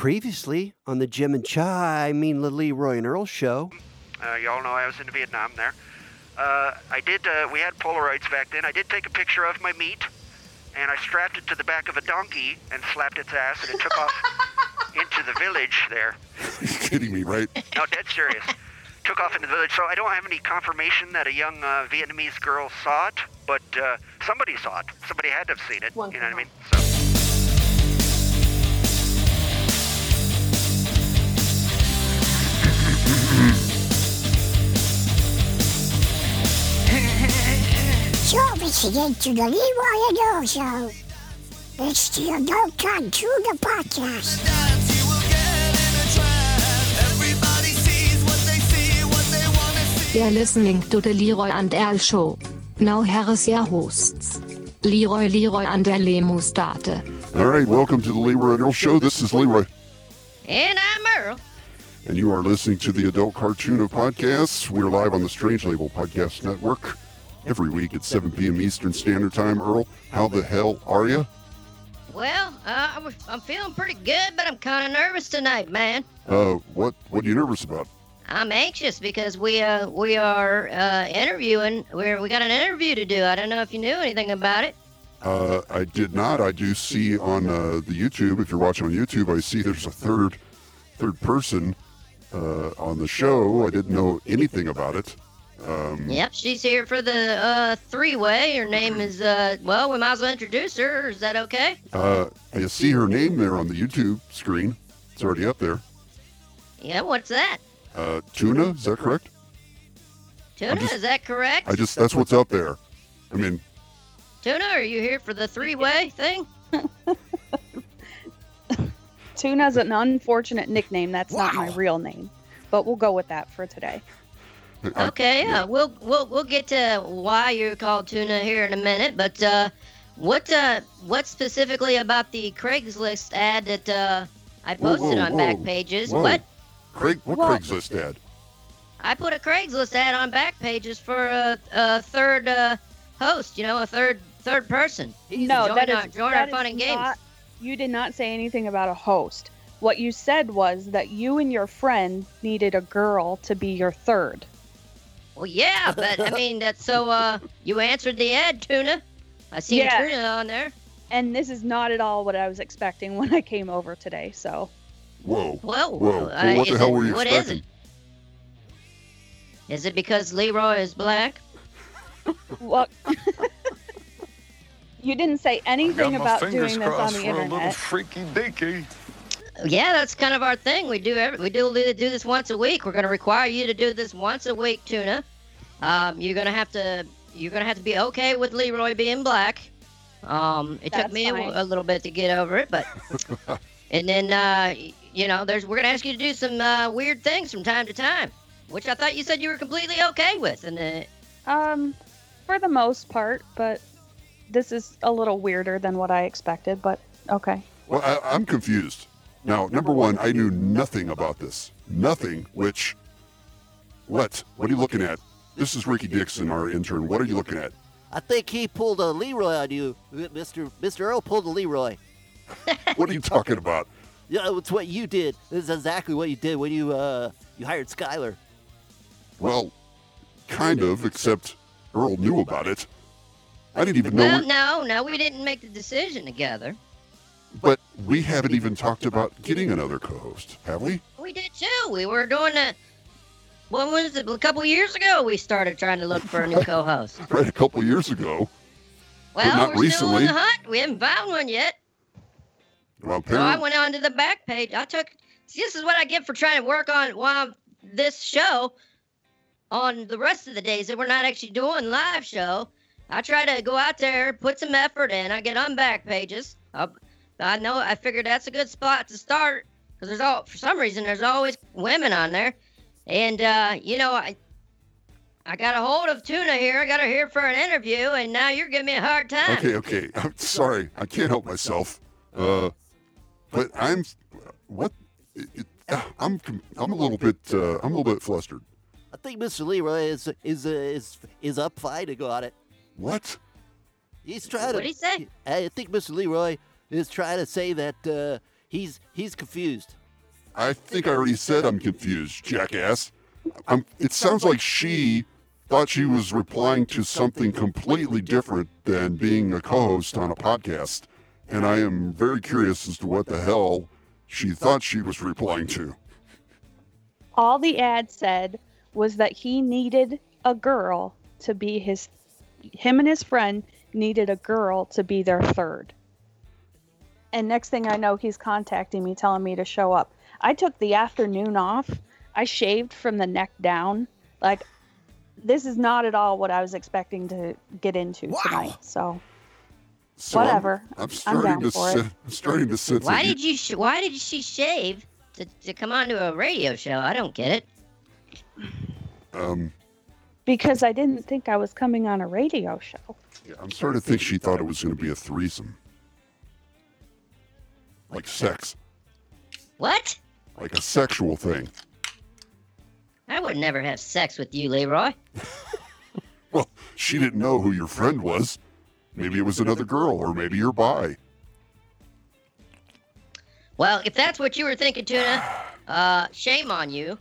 Previously on the Jim and Chai, I mean the Leroy and Earl show. Uh, you all know I was in Vietnam there. Uh, I did. Uh, we had Polaroids back then. I did take a picture of my meat, and I strapped it to the back of a donkey and slapped its ass, and it took off into the village there. You're kidding me, right? No, dead serious. took off into the village. So I don't have any confirmation that a young uh, Vietnamese girl saw it, but uh, somebody saw it. Somebody had to have seen it. One you know what I mean? So. You're listening to the Leroy and Earl Show. It's the Adult Tuna Podcast. You're listening to the Leroy and Earl Show. Now here is your hosts. Leroy Leroy and Earl Mustate. All right, welcome to the Leroy and Earl Show. This is Leroy, And I'm Earl. and you are listening to the Adult Cartoon of Podcasts. We're live on the Strange Label Podcast Network every week at 7 p.m. Eastern Standard Time. Earl, how the hell are you? Well, uh, I'm- I'm feeling pretty good, but I'm kind of nervous tonight, man. Uh, what what are you nervous about? I'm anxious because we uh we are uh interviewing. We're we got an interview to do. I don't know if you knew anything about it. Uh, I did not. I do see on uh, the YouTube. If you're watching on YouTube, I see there's a third third person uh, on the show. I didn't know anything about it. Um, Yep, she's here for the uh three-way. Her name is uh well, we might as well introduce her. Is that okay? Uh, I see her name there on the YouTube screen. It's already up there. Yeah, what's that? Uh, Tuna, is that correct? Tuna, just- is that correct? I just that's what's up there. I mean, Tuna, are you here for the three-way thing? Tuna's an unfortunate nickname. That's not my real name, but we'll go with that for today. I- Okay, yeah, we'll we'll we'll get to why you're called tuna here in a minute, but uh, what uh, what specifically about the Craigslist ad that uh, I posted whoa, on whoa. back pages? Whoa. What Craig, what Well- Craigslist ad? I put a Craigslist ad on back pages for a, a third uh, host, you know, a third third person. no, join that our, is join that our is fun and games. not- You did not say anything about a host. What you said was that you and your friend needed a girl to be your third. Well, yeah, but I mean that's so. Uh, you answered the ad, tuna. I see Yeah. tuna on there. And this is not at all what I was expecting when I came over today. So Whoa. Whoa, Whoa, uh, well, what the hell it- were you what is expecting? it? Is it because Leroy is black? look. you didn't say anything about doing this on the internet. A little freaky deaky. Yeah, that's kind of our thing. We do every, we do do this once a week. We're going to require you to do this once a week, tuna. Um, you're going to have to you're going to have to be okay with Leroy being black. Um, it took me a, a little bit to get over it, but and then uh, you know, there's we're going to ask you to do some uh, weird things from time to time, which I thought you said you were completely okay with. And uh, Um, for the most part, but this is a little weirder than what I expected. But okay. Well, I, I'm confused. Now, number one, I knew nothing about this. Nothing. Which, what? What are you looking at? This is Ricky Dixon, our intern. What are you looking at? I think he pulled a Leroy on you, Mr. Mr. Earl pulled a Leroy. What are you talking about? Yeah, it's what you did. This is exactly what you did when you uh you hired Skylar. Well, kind of, except Earl knew about it. I didn't even know. well, we- no, no, we didn't make the decision together. but we haven't even talked about getting another co-host, have we? We did too. We were doing a. What was it? A couple years ago, we started trying to look for a new co-host. Right, a couple years ago. Well, not we're still on recently. the hunt. We haven't found one yet. Well, So I went on to the back page. I took. See, this is what I get for trying to work on while this show on the rest of the days that we're not actually doing live show. I try to go out there, put some effort in. I get on back pages. I, I know. I figured that's a good spot to start because there's all for some reason there's always women on there, and uh, you know I. I got a hold of Tuna here. I got her here for an interview, and now you're giving me a hard time. okay, okay. I'm sorry. I can't help myself. Uh, but I'm, what? It, it, ah, I'm, I'm a little bit, uh, I'm a little bit flustered. I think Mr. Leroy is is uh, is is up fighting on it. What? He's trying to. What'd to. he say? I think Mr. Leroy is trying to say that uh, He's he's confused. I think I already said I'm confused, jackass. I'm, it sounds like she thought she was replying to something completely different than being a co-host on a podcast, and I am very curious as to what the hell she thought she was replying to. All the ad said was that he needed a girl to be his him and his friend needed a girl to be their third. And next thing I know he's contacting me telling me to show up. I took the afternoon off. I shaved from the neck down. Like this is not at all what I was expecting to get into tonight. So So I'm- Whatever. I'm, I'm starting down to for it. I'm starting to sense. Why did you? Sh- why did she shave to, to come onto a radio show? I don't get it. Um, because I didn't think I was coming on a radio show. yeah, I'm starting to think she thought it was going to be a threesome, like sex, What? Like a sexual thing. I would never have sex with you, Leroy. Well, she didn't know who your friend was. Maybe it was another girl, or maybe you're bi. Well, if that's what you were thinking, Tuna, uh, shame on you.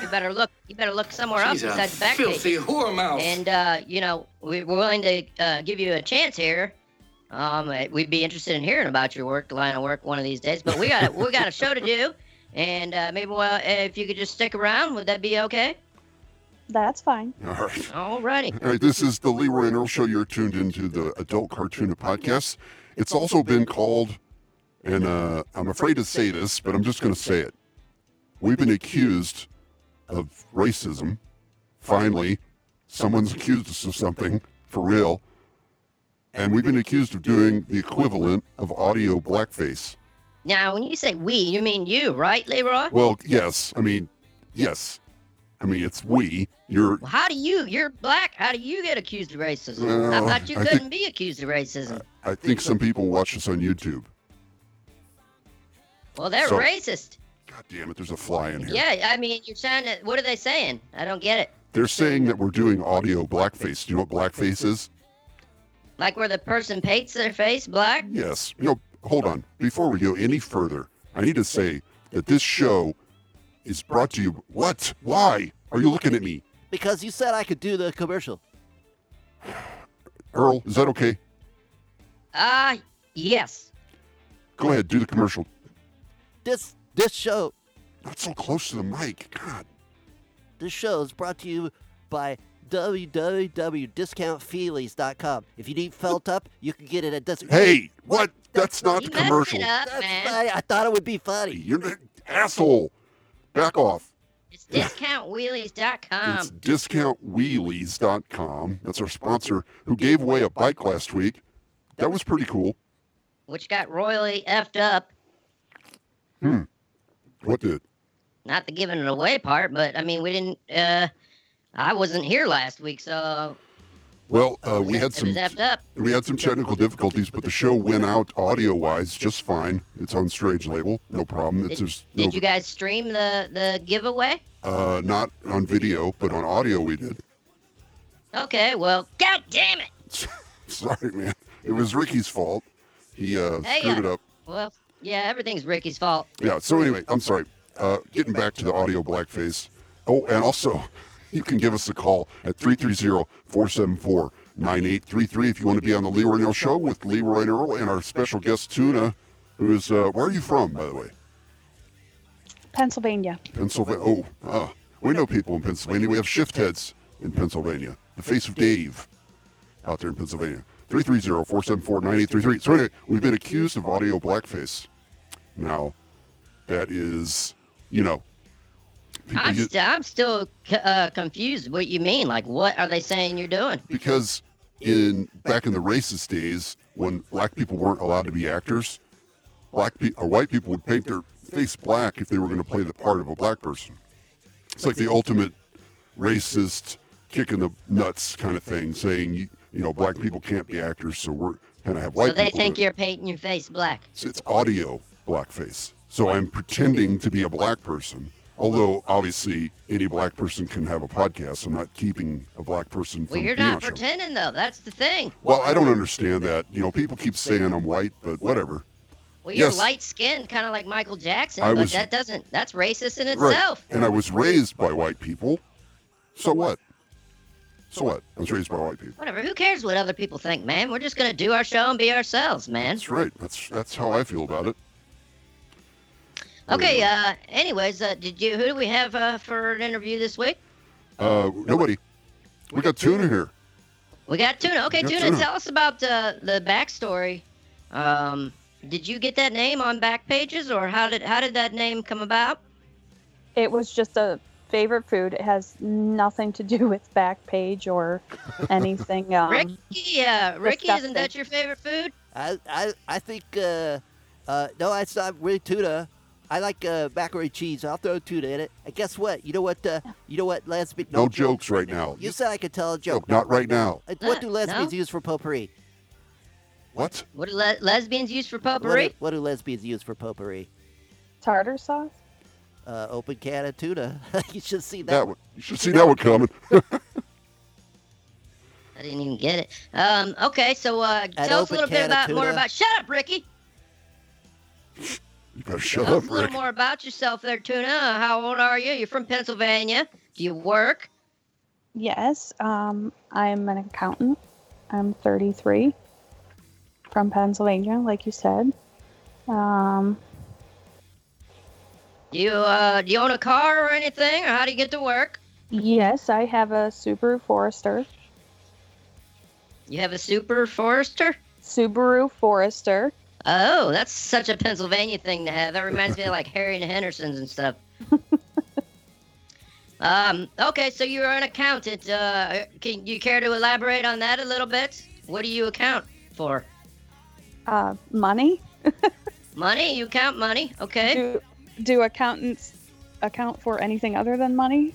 You better look. You better look somewhere else She's a besides back filthy page. whore mouth. And uh, you know, we- we're willing to uh, give you a chance here. Um, uh, we'd be interested in hearing about your work, line of work, one of these days. But we got we got a show to do, and uh, maybe well, if you could just stick around, would that be okay? That's fine. All right. Alrighty. All right, this is the Leroy and Earl Show. You're tuned into the Adult Cartoon Podcast. It's also been called, and uh, I'm afraid to say this, but I'm just going to say it. We've been accused of racism. Finally, someone's accused us of something for real. And we've been accused of doing the equivalent of audio blackface. Now, when you say we, you mean you, right, Leroy? Well, yes. I mean, yes. I mean, it's we. You're Well, how do you? You're black. How do you get accused of racism? I thought you I couldn't think- be accused of racism. I think some people watch this on YouTube. Well, they're so- racist. God damn it, there's a fly in here. Yeah, I mean, you're trying to. What are they saying? I don't get it. They're saying that we're doing audio blackface. Do you know what blackface is? Like where the person paints their face black? Yes. You know, hold on. Before we go any further, I need to say that this show is brought to you. What? Why are you looking at me? Because you said I could do the commercial. Earl, is that okay? Ah, yes. Go ahead, do the commercial. This this show Not so close to the mic. God. this show is brought to you by www.discountfeelies.com. If you need felt up, you can get it at Dis- Hey, what? That's not You the messed commercial. it up, That's man. I thought it would be funny. You're an asshole. Back off. It's discountwheelies.com. It's discountwheelies.com. That's our sponsor who gave away a bike last week. That was pretty cool. which got royally effed up. Hmm. What did? Not the giving it away part, but I mean, we didn't. uh I wasn't here last week, so Well, uh, we had some was effed up. we had some technical difficulties, but the show went out audio wise just fine. It's on Strange Label, no problem. It's Did, just did you guys stream the the giveaway? uh, not on video, but on audio we did. Okay, well, god damn it. Sorry, man. It was Ricky's fault. He uh, Hey, screwed it up. Well, yeah, everything's Ricky's fault. Yeah. So anyway, I'm sorry. Uh, getting back to the audio blackface. Oh, and also, you can give us a call at 330-474-9833 if you want to be on the Leroy and Earl show with Leroy and Earl and our special guest Tuna, who's uh, where are you from, by the way? Pennsylvania. Pennsylvania. Oh, ah, we know people in Pennsylvania. We have shift heads in Pennsylvania. The face of Dave out there in Pennsylvania. 330-474-9833. So anyway, we've been accused of audio blackface. Now, that is, you know, I'm, st- I'm still c- uh, confused. What you mean? Like, what are they saying you're doing? because in back in the racist days when black people weren't allowed to be actors, black pe- or white people would paint their face black if they were going to play the part of a black person. It's like the ultimate racist kick in the nuts kind of thing, saying you, you know black people can't be actors, so we're kind of have white so they think you're painting your face black. It's, it's audio blackface. So I'm pretending to be a black person. Although obviously any black person can have a podcast, I'm not keeping a black person from Well, you're not pretending though. That's the thing. Well, I don't understand that. You know, people keep saying I'm white, but whatever. Well, you're Yes. light skinned, kind of like Michael Jackson, I but was- that doesn't, that's racist in Right. itself. And I was raised by white people. So what? So what? I was raised by white people. Whatever. Who cares what other people think, man? We're just going to do our show and be ourselves, man. That's right. That's that's how I feel about it. Okay, uh, anyways, uh, did you, who do we have uh, for an interview this week? Uh, nobody. We got Tuna here. We got Tuna. Okay, got Tuna, Tuna. tell us about uh, the backstory. Um, did you get that name on back pages, or how did how did that name come about? It was just a favorite food. It has nothing to do with Backpage or anything. Um, Ricky, uh, Ricky, isn't that your favorite food? I I I think uh, uh, no, it's not really tuna. I like uh, macaroni cheese. I'll throw tuna in it. And guess what? You know what? Uh, you know what? Lesbian. No jokes right now. You said I could tell a joke. Joke, not right now. Uh, What do Uh, lesbians no. use for potpourri? What? What do le- lesbians use for What do, potpourri? what do lesbians use for potpourri? tartar sauce. Uh, open can of tuna. you should see that. That one. You should see that one coming. I didn't even get it. Um, okay, so uh, tell us a little bit about more about. Shut up, Ricky. You better shut Tell us up, a little more about yourself, there, Tuna. How old are you? You're from Pennsylvania. Do you work? Yes, um, I'm an accountant. I'm 33 from Pennsylvania, like you said. Um, Do you uh, do you own a car or anything, or how do you get to work? yes, I have a Subaru Forester. You have a Super Forester. Subaru Forester. Oh, that's such a Pennsylvania thing to have. That reminds me of like Harry and the Hendersons and stuff. um, okay, so you're an accountant. Uh, can you care to elaborate on that a little bit? What do you account for? Uh, money. Money? You count money? Okay. Do do accountants account for anything other than money?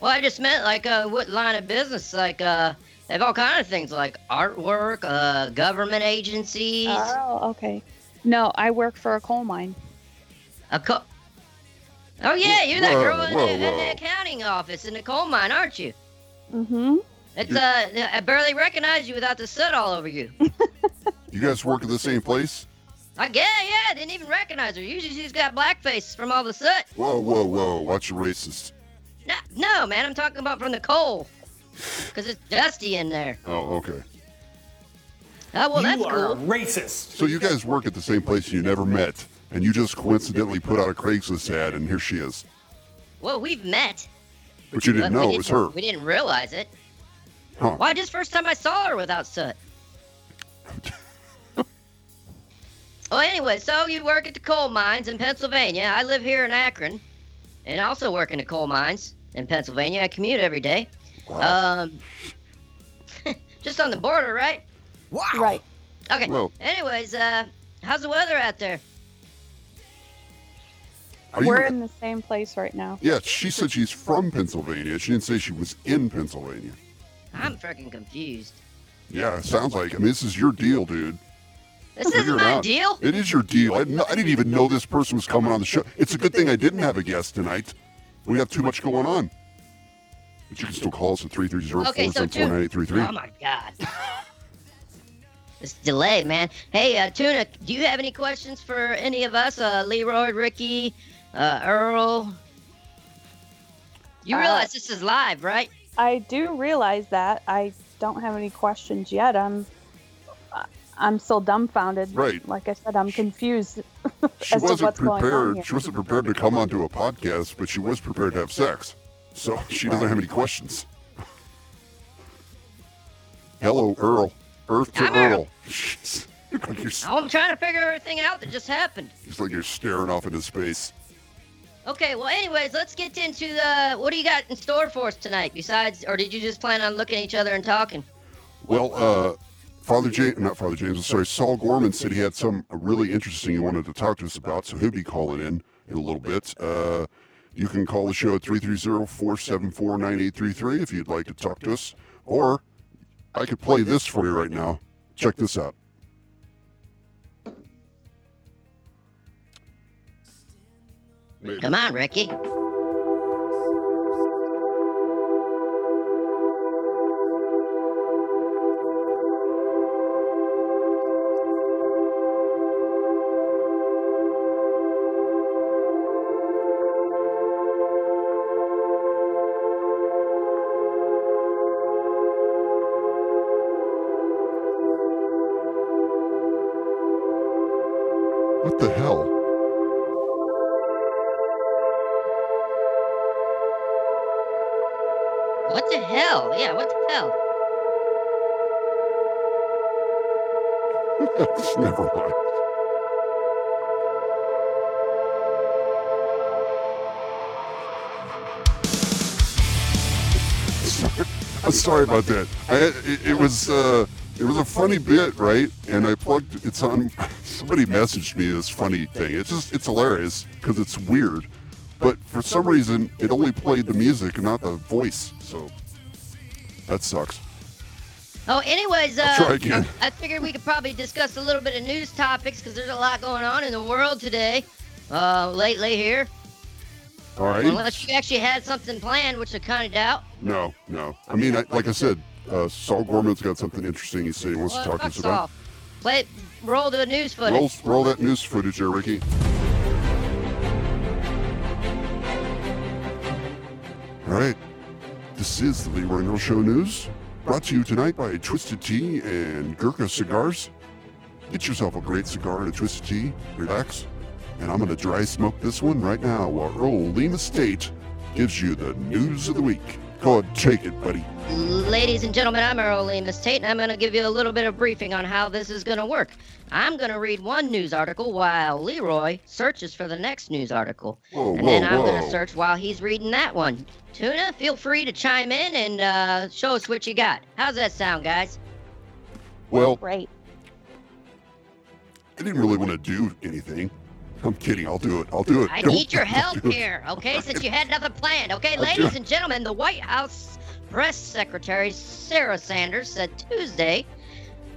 Well, I just meant like uh, what line of business? Like uh, they have all kind of things like artwork, uh, government agencies, Oh, okay. No, I work for a coal mine. a co- Oh yeah, you're that Whoa, girl in, whoa, the, in the accounting office in the coal mine, aren't you? Mm-hmm. It's uh, I barely recognize you without the soot all over you. You guys work at the same place? I yeah, yeah, I didn't even recognize her. Usually she's got blackface from all the soot. Whoa, whoa, whoa. Watch your racist. No, no, man, I'm talking about from the coal, cause it's dusty in there. Oh, okay. Oh well, that's you are cool. racist. So you guys work at the same place you never met, and you just coincidentally put out a Craigslist ad, and here she is. Well, we've met. But you didn't but know it was her. We didn't realize it. Huh. Why? Just first time I saw her without soot. well, anyway, so you work at the coal mines in Pennsylvania. I live here in Akron, and I also work in the coal mines in Pennsylvania. I commute every day. Wow. Um, just on the border, right? Right. Okay. Well- Anyways, uh, how's the weather out there? Are We're in the same place right now. Yeah, she said she's from Pennsylvania. She didn't say she was in Pennsylvania. I'm freaking confused. Yeah, it sounds like. I mean, this is your deal, dude. This isn't my out. deal. It is your deal. I didn't, I didn't even know this person was coming on the show. It's a good thing I didn't have a guest tonight. We have too much going on. But you can still call us at 330 Okay, so Tuna. 474 Oh my god. this delay, man. Hey, uh, Tuna, do you have any questions for any of us? Uh, Leroy, Ricky, uh, Earl? You Uh, realize this is live, right? I do realize that. I don't have any questions yet. I'm I'm still dumbfounded. Right. Like I said, I'm confused. She as to wasn't what's going on prepared. here. She wasn't prepared to come onto a podcast, but she was prepared to have sex. So she doesn't have any questions. Hello, Earl. Earth to I'm Earl. Earl. Like you're, I'm trying to figure everything out that just happened. it's like you're staring off into space. Okay, well, anyways, let's get into the. What do you got in store for us tonight? Besides, or did you just plan on looking at each other and talking? Well, uh, Father James, not Father James, I'm sorry, Saul Gorman said he had some really interesting he wanted to talk to us about, so he'll be calling in in a little bit. Uh, you can call the show at 330-474-9833 if you'd like to talk to us, or I could play this for you right now. Check this out. Come on, Ricky. Never mind. I'm sorry about that. I, it, it was uh, it was a funny bit, right? And I plugged it's on. Somebody messaged me this funny thing. It's just it's hilarious because it's weird, but for some reason it only played the music and not the voice. So that sucks. Oh, anyways, uh, I'll try again. I figured we could probably discuss a little bit of news topics because there's a lot going on in the world today, uh, lately here. All right. Unless you actually had something planned, which I kind of doubt. No, no. I mean, I, like I said, uh, Saul Gorman's got something interesting he said he wants Well, to talk to us about. Play, roll the news footage. Roll, roll that news footage there, Ricky. All right. This is the Leroy Show News, brought to you tonight by Twisted Tea and Gurkha Cigars. Get yourself a great cigar and a Twisted Tea, relax, and I'm going to dry smoke this one right now while Earl Lima State gives you the news of the week. Go ahead, take it, buddy. Ladies and gentlemen, I'm Earl Lemus Tate, and I'm going to give you a little bit of briefing on how this is going to work. I'm going to read one news article while Leroy searches for the next news article. Whoa, and then I'm going to search while he's reading that one. Tuna, feel free to chime in and uh, show us what you got. How's that sound, guys? Well, Great. I didn't really want to do anything. I'm kidding. I'll do it. I'll do it. I Don't- need your help here, okay? Since you had nothing planned, okay? Ladies and gentlemen, the White House press secretary Sarah Sanders said Tuesday,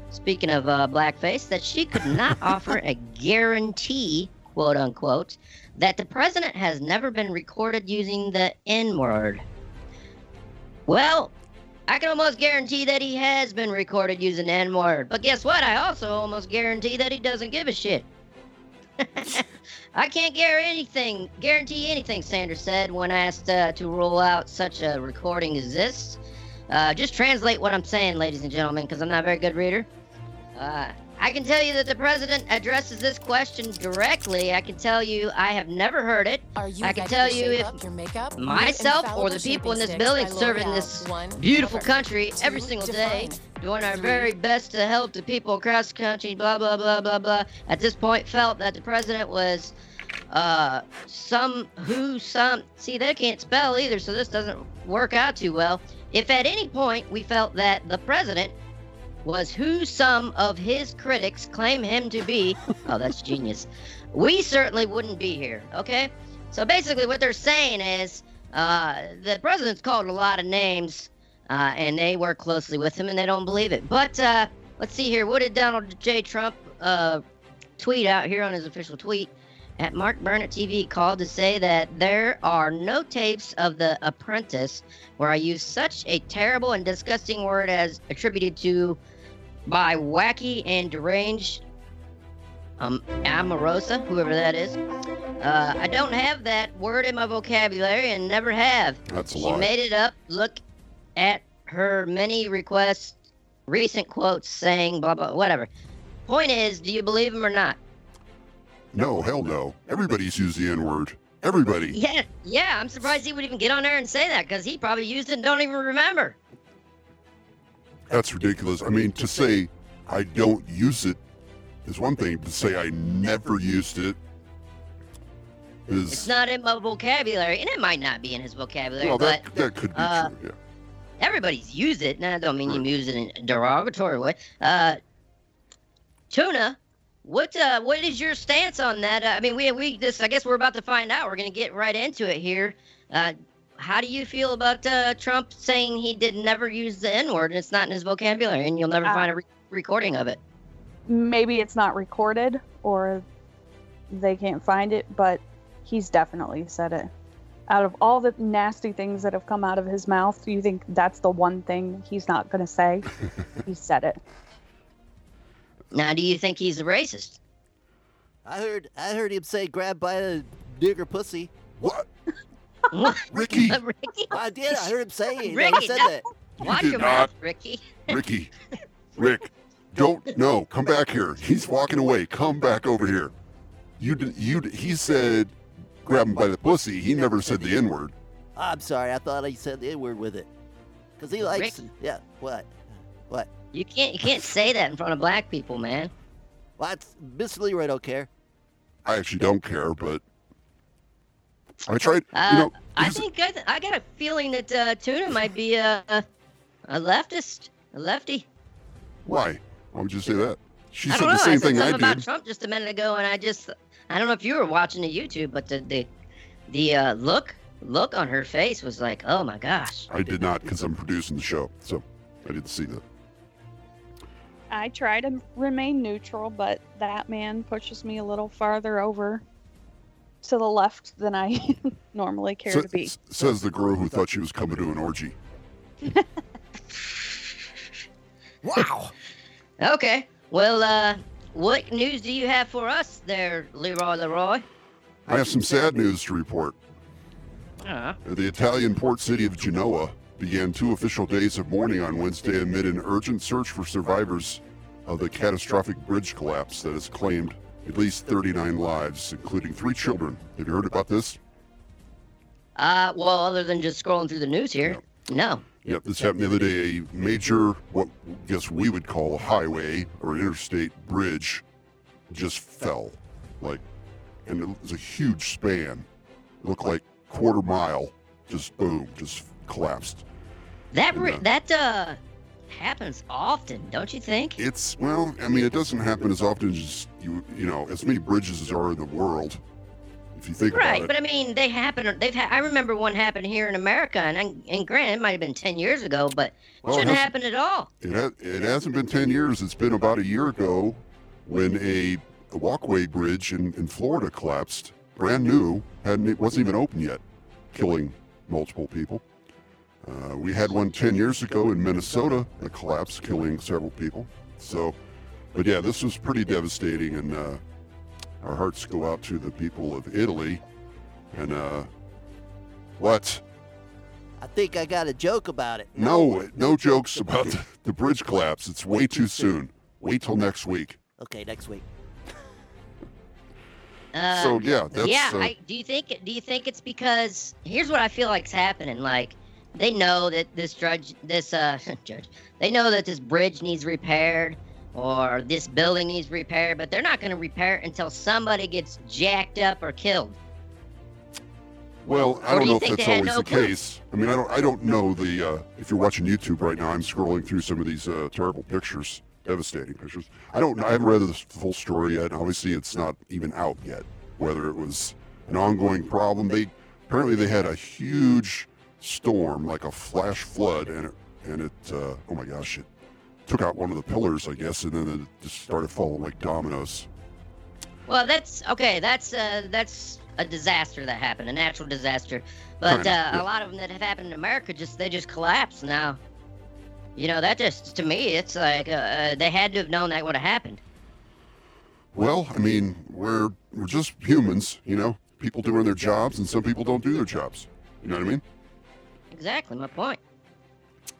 speaking of uh, blackface, that she could not offer a guarantee, quote unquote, that the president has never been recorded using the N word. Well, I can almost guarantee that he has been recorded using the N word. But guess what? I also almost guarantee that he doesn't give a shit. I can't guarantee anything, guarantee anything, Sanders said when asked uh, to rule out such a recording exists. Uh, just translate what I'm saying, ladies and gentlemen, because I'm not a very good reader. Uh, I can tell you that the president addresses this question directly. I can tell you I have never heard it. Are you I can tell you if up your makeup? myself or the people in this building sticks by serving this One, beautiful perfect. country every Two, single day, doing our Three. very best to help the people across the country, blah, blah, blah, blah, blah. At this point, felt that the president was uh, some, who, some. See, they can't spell either, so this doesn't work out too well. If at any point we felt that the president was who some of his critics claim him to be, oh, that's genius, we certainly wouldn't be here, okay? So basically, what they're saying is uh, the president's called a lot of names, uh, and they work closely with him, and they don't believe it. But uh, let's see here. What did Donald J. Trump uh, tweet out here on his official tweet? At Mark Burnett TV called to say that there are no tapes of The Apprentice where I use such a terrible and disgusting word as attributed to by wacky and deranged um, Amorosa, whoever that is. Uh, I don't have that word in my vocabulary and never have. That's a She made it up. Look at her many requests, recent quotes saying blah blah whatever. Point is, do you believe him or not? No, hell no. Everybody's used the N word. Everybody. Yeah, yeah. I'm surprised he would even get on there and say that because he probably used it and don't even remember. That's ridiculous. I mean, to say I don't use it is one thing. To say I never used it It's not in my vocabulary, and it might not be in his vocabulary, well, but that that could be uh, true. Yeah. everybody's used it. Now, I don't mean you Right. use it in a derogatory way. Uh, tuna, what uh, what is your stance on that? Uh, I mean, we we this I guess we're about to find out. We're gonna get right into it here. Uh, how do you feel about uh, Trump saying he did never use the N word and it's not in his vocabulary and you'll never Uh, find a re- recording of it? Maybe it's not recorded or they can't find it, but he's definitely said it. Out of all the nasty things that have come out of his mouth, do you think that's the one thing he's not going to say? he said it. Now, do you think he's a racist? I heard I heard him say grab by the nigger pussy. What, What? Ricky? Ricky, I did. I heard him say it. Ricky, he said no. that. watch did your not. mouth, Ricky. Ricky, Rick, don't no. Come back here. He's walking away. Come back over here. You did. You. d- He said, grab him by the pussy. He never said the N word. I'm sorry. I thought he said the N word with it. Because he likes. Rick? Yeah. What? What? You can't you can't say that in front of black people, man. Well, that's, Miss Leroy don't care. I actually don't care, but I tried. Uh, you know, I think I, th- I got a feeling that uh, Tuna might be a a leftist, a lefty. why? Why would you say that? She said don't know. the same I said thing something I about. Trump just a minute ago, and I just I don't know if you were watching the YouTube, but the the the uh, look look on her face was like, oh my gosh. I did not because I'm producing the show, so I didn't see that. I try to remain neutral, but that man pushes me a little farther over to the left than I normally care Sa- to be. s- says the girl who thought she was coming to an orgy. Wow. Okay. Well, uh, what news do you have for us there, Leroy Leroy? I have some sad news to report. Uh, The Italian port city of Genoa began two official days of mourning on Wednesday amid an urgent search for survivors of the catastrophic bridge collapse that has claimed at least 39 lives, including three children. Have you heard about this? uh, well, other than just scrolling through the news here, no. Yep, this happened the other day. A major, what I guess we would call a highway or an interstate bridge, just fell. Like, and it was a huge span. It looked like quarter mile, just boom, just collapsed. That Yeah. re- that uh happens often, don't you think? It's well, I mean, it doesn't happen as often as you you know, as many bridges as are in the world. If you think Right, about but I mean, they happen. They've. Ha- I remember one happened here in America, and and granted, it might have been ten years ago, but Well, it shouldn't has- happen at all. it ha- it hasn't been ten years. It's been about a year ago when a, a walkway bridge in, in Florida collapsed, brand new, hadn't it wasn't even open yet, killing multiple people. Uh, we had one 10 years ago in Minnesota, a collapse killing several people. So, but yeah, this was pretty devastating, and uh, our hearts go out to the people of Italy. And uh, what? I think I got a joke about it. No, no jokes about the, the bridge collapse. It's way too soon. Wait till next week. Okay, next week. Uh, so yeah, that's yeah, uh, I, do you think? Do you think it's because? Here's what I feel like's happening. Like they know that this judge, this uh, judge, they know that this bridge needs repaired or this building needs repaired, but they're not going to repair it until somebody gets jacked up or killed. Well, I don't do know if that's always no the case. I mean, I don't, I don't know the. Uh, if you're watching YouTube right now, I'm scrolling through some of these uh, terrible pictures, devastating pictures. I don't. I haven't read the full story yet. Obviously, it's not even out yet. Whether it was an ongoing problem, they apparently they had a huge storm, like a flash flood, and it and it. Uh, oh my gosh! It took out one of the pillars, I guess, and then it just started falling like dominoes. Well, that's okay. That's uh, that's a disaster that happened, a natural disaster. But Kinda, uh, yeah. a lot of them that have happened in America just they just collapse now. You know, that just to me, it's like uh, uh, they had to have known that would have happened. Well, I mean, we're we're just humans, you know. People doing their jobs, and some people don't do their jobs. You know what I mean? Exactly my point.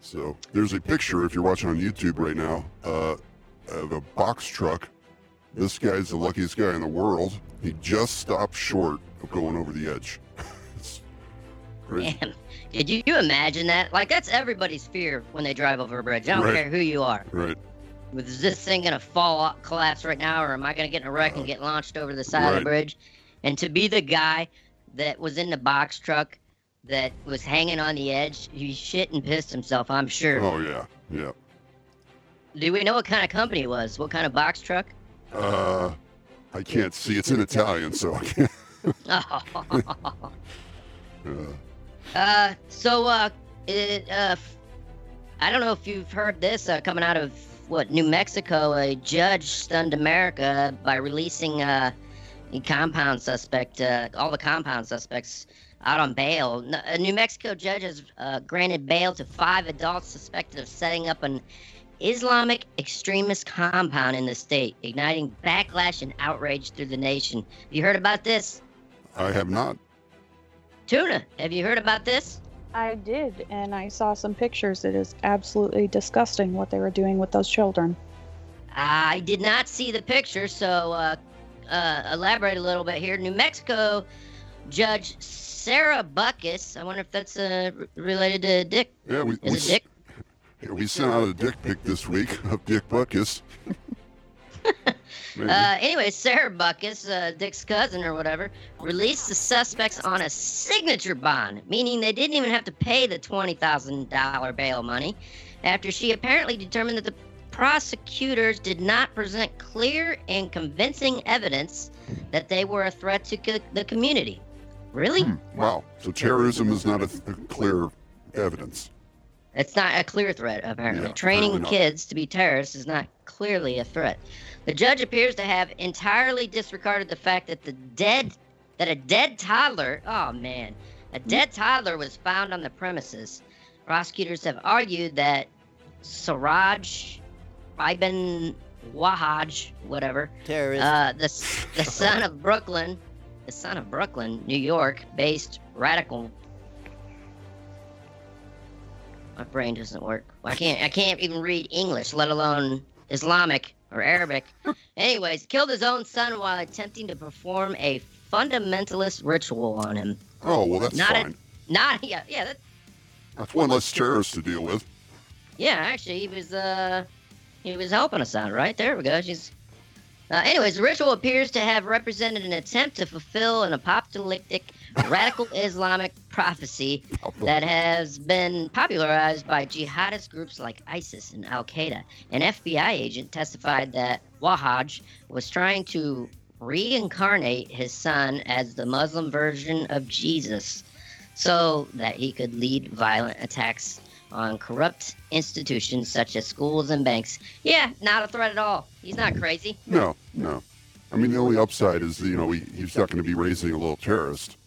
So there's a picture if you're watching on YouTube right now uh, of a box truck. This guy's the luckiest guy in the world. He just stopped short of going over the edge. it's crazy. Man, did you, you imagine that? Like that's everybody's fear when they drive over a bridge. I don't Right. care who you are. Right. Is this thing gonna fall off, collapse right now, or am I gonna get in a wreck and get launched over the side of the Right. bridge? And to be the guy that was in the box truck that was hanging on the edge, he shit and pissed himself. I'm sure. Oh yeah. Yeah. Do we know what kind of company it was? What kind of box truck? Uh, I can't see. It's in Italian, so I can't. Uh, Uh, so, uh, it, uh, I don't know if you've heard this uh, coming out of what New Mexico. A judge stunned America by releasing uh, a compound suspect, uh, all the compound suspects out on bail. N- A New Mexico judge has uh, granted bail to five adults suspected of setting up an Islamic extremist compound in the state, igniting backlash and outrage through the nation. Have you heard about this? I have not. Tuna, have you heard about this? I did, and I saw some pictures. It is absolutely disgusting what they were doing with those children. I did not see the picture, so uh, uh, elaborate a little bit here. New Mexico Judge Sarah Buckus. I wonder if that's uh, related to Dick. Yeah, we, Is we, it Dick? yeah, we sent out a dick pic this week of Dick Buckus. Uh, anyway, Sarah Buckus, uh, Dick's cousin or whatever, released the suspects on a signature bond, meaning they didn't even have to pay the $20,000 bail money, after she apparently determined that the prosecutors did not present clear and convincing evidence that they were a threat to co- the community. Really? wow. So terrorism is not a, th- a clear evidence. It's not a clear threat, apparently. Yeah, Training kids to be terrorists is not clearly a threat. The judge appears to have entirely disregarded the fact that the dead, that a dead toddler, oh man, a dead toddler was found on the premises. Prosecutors have argued that Siraj Ibn Wahaj, whatever, Terrorist. uh, the the son of Brooklyn, the son of Brooklyn, New York, based radical. My brain doesn't work. I can't. I can't even read English, let alone Islamic or Arabic. Anyways, killed his own son while attempting to perform a fundamentalist ritual on him. Oh, well, that's Not a- fine. Not yeah, yeah, that, That's one less terrorist to deal with. Yeah, actually, he was uh, he was helping us out. Right there we go. She's. Uh, anyways, the ritual appears to have represented an attempt to fulfill an apocalyptic radical Islamic prophecy that has been popularized by jihadist groups like ISIS and Al Qaeda. An FBI agent testified that Wahaj was trying to reincarnate his son as the Muslim version of Jesus so that he could lead violent attacks on corrupt institutions such as schools and banks. Yeah, not a threat at all. He's not crazy. No, no. I mean, the only upside is, you know, he, he's not going to be raising a little terrorist.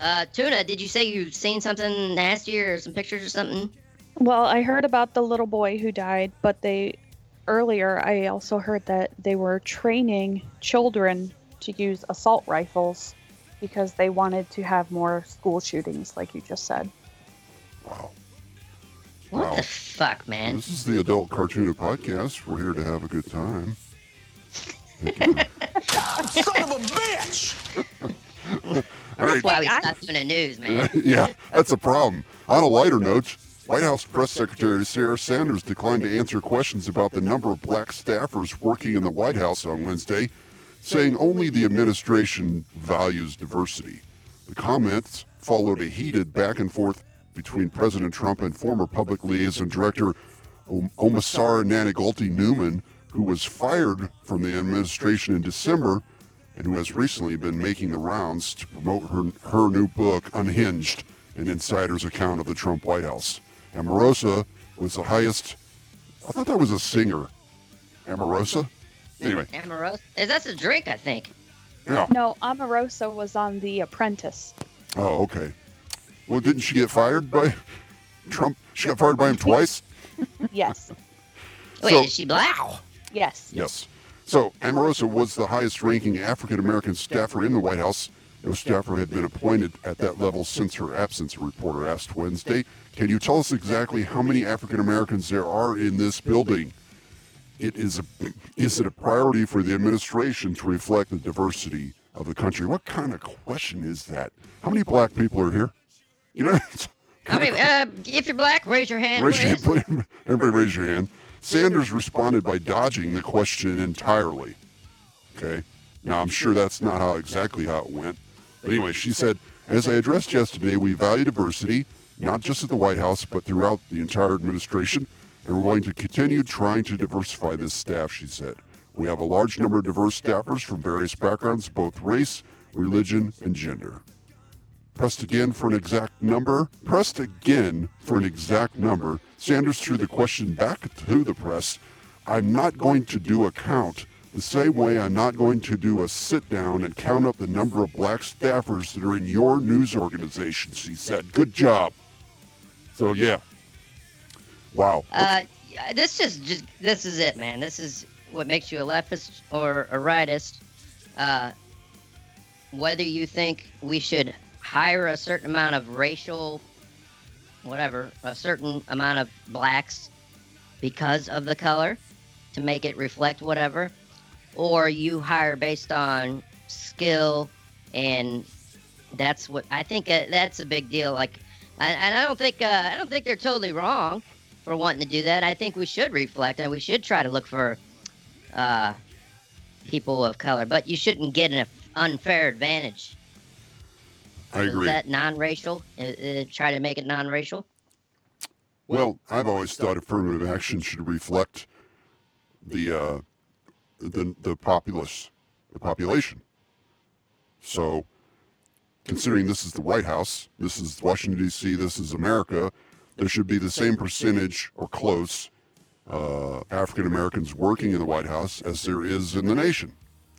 Uh, Tuna, did you say you've seen something nasty or some pictures or something? Well, I heard about the little boy who died, but they earlier I also heard that they were training children to use assault rifles because they wanted to have more school shootings, like you just said. Wow. What Wow. the fuck, man? This is the Adult Cartoon Podcast. We're here to have a good time. Thank you. All right. That's why we stopped doing the news, man. yeah, that's a problem. On a lighter note, White House Press Secretary Sarah Sanders declined to answer questions about the number of black staffers working in the White House on Wednesday, saying only the administration values diversity. The comments followed a heated back and forth between President Trump and former public liaison director Om- Omasar Nanagolti Newman, who was fired from the administration in December and who has recently been making the rounds to promote her, her new book, Unhinged, an insider's account of the Trump White House. Amorosa was the highest. I thought that was a singer. Amorosa? Anyway, Amaros. eh, That's a drink, I think. yeah. No, Omarosa was on The Apprentice. Oh, okay. Well, didn't she get fired by Trump? She got fired by him twice? Yes, Wait, So- is she black? yes. Yes. So Amorosa was the highest ranking African American staffer in the White House. No staffer had been appointed at that level since her absence, a reporter asked Wednesday. Can you tell us exactly how many African Americans there are in this building? It is a, is it a priority for the administration to reflect the diversity of the country? What kind of question is that? How many black people are here? You know, I mean, uh, if you're black, raise your hand. Raise your hand. Everybody raise your hand. Sanders responded by dodging the question entirely. Okay. Now, I'm sure that's not how exactly how it went. But anyway, she said, as I addressed yesterday, we value diversity, not just at the White House, but throughout the entire administration, and we're going to continue trying to diversify this staff, she said. We have a large number of diverse staffers from various backgrounds, both race, religion, and gender. Pressed again for an exact number. Pressed again for an exact number. Sanders threw the question back to the press. I'm not going to do a count. The same way I'm not going to do a sit down and count up the number of black staffers that are in your news organization, she said. Good job. So, yeah. Wow. Uh, this just, just this is it, man. This is what makes you a leftist or a rightist. Uh, whether you think we should hire a certain amount of racial, whatever, a certain amount of blacks because of the color to make it reflect whatever, or you hire based on skill and that's what I think. Uh, that's a big deal. Like, and I don't think uh, I don't think they're totally wrong for wanting to do that. I think we should reflect and we should try to look for uh, people of color, but you shouldn't get an unfair advantage. I agree. Is that non-racial? Uh, uh, try to make it non-racial. Well, I've always thought affirmative action should reflect the uh, the the populace, the population. So, considering this is the White House, this is Washington D.C., this is America, there should be the same percentage or close uh, African Americans working in the White House as there is in the nation.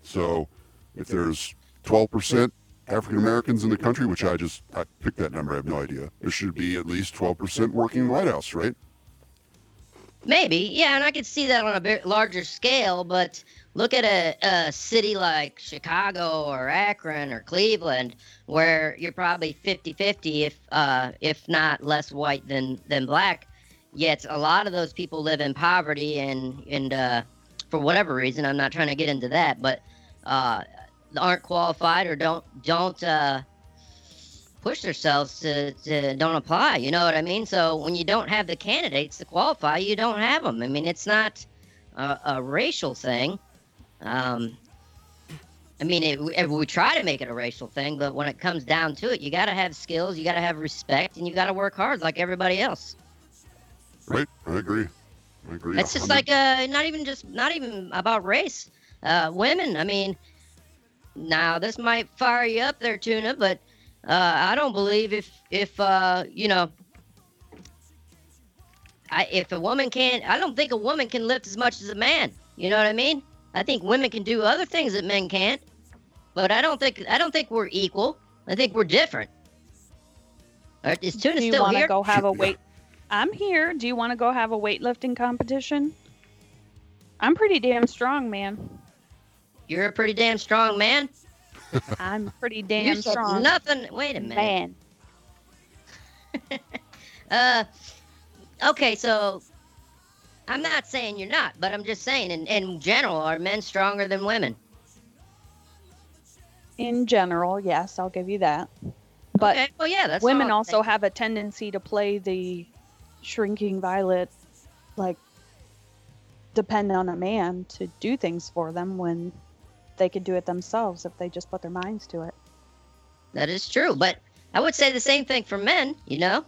So, if there's 12% African Americans in the country, which I just I picked that number, I have no idea. There should be at least 12% working in the White House, right? Maybe, yeah, and I could see that on a bit larger scale, but look at a, a city like Chicago or Akron or Cleveland, where you're probably 50-50, if uh, if not less white than than black. Yet a lot of those people live in poverty, and and uh, for whatever reason, I'm not trying to get into that, but uh, aren't qualified or don't don't uh, push themselves to, to don't apply. You know what I mean? So when you don't have the candidates to qualify, you don't have them. I mean, it's not a, a racial thing. Um, I mean, it, it, we try to make it a racial thing, but when it comes down to it, you got to have skills, you got to have respect, and you got to work hard like everybody else. Right, I agree. I agree. It's just like uh, not even just not even about race. Uh, women, I mean, now this might fire you up there, Tuna, but uh, I don't believe if if uh, you know, I, if a woman can't, I don't think a woman can lift as much as a man. You know what I mean? I think women can do other things that men can't, but I don't think I don't think we're equal. I think we're different. Right, is Tuna Do you still want to here? go have a weight? I'm here. Do you want to go have a weightlifting competition? I'm pretty damn strong, man. You're a pretty damn strong man. I'm pretty you damn said strong. nothing. Wait a minute. Man. Uh, okay, so I'm not saying you're not, but I'm just saying, in, in general, are men stronger than women? In general, yes, I'll give you that. But okay, well, yeah, that's women also saying. have a tendency to play the shrinking violet, like depend on a man to do things for them when they could do it themselves if they just put their minds to it. That is true, but I would say the same thing for men. You know,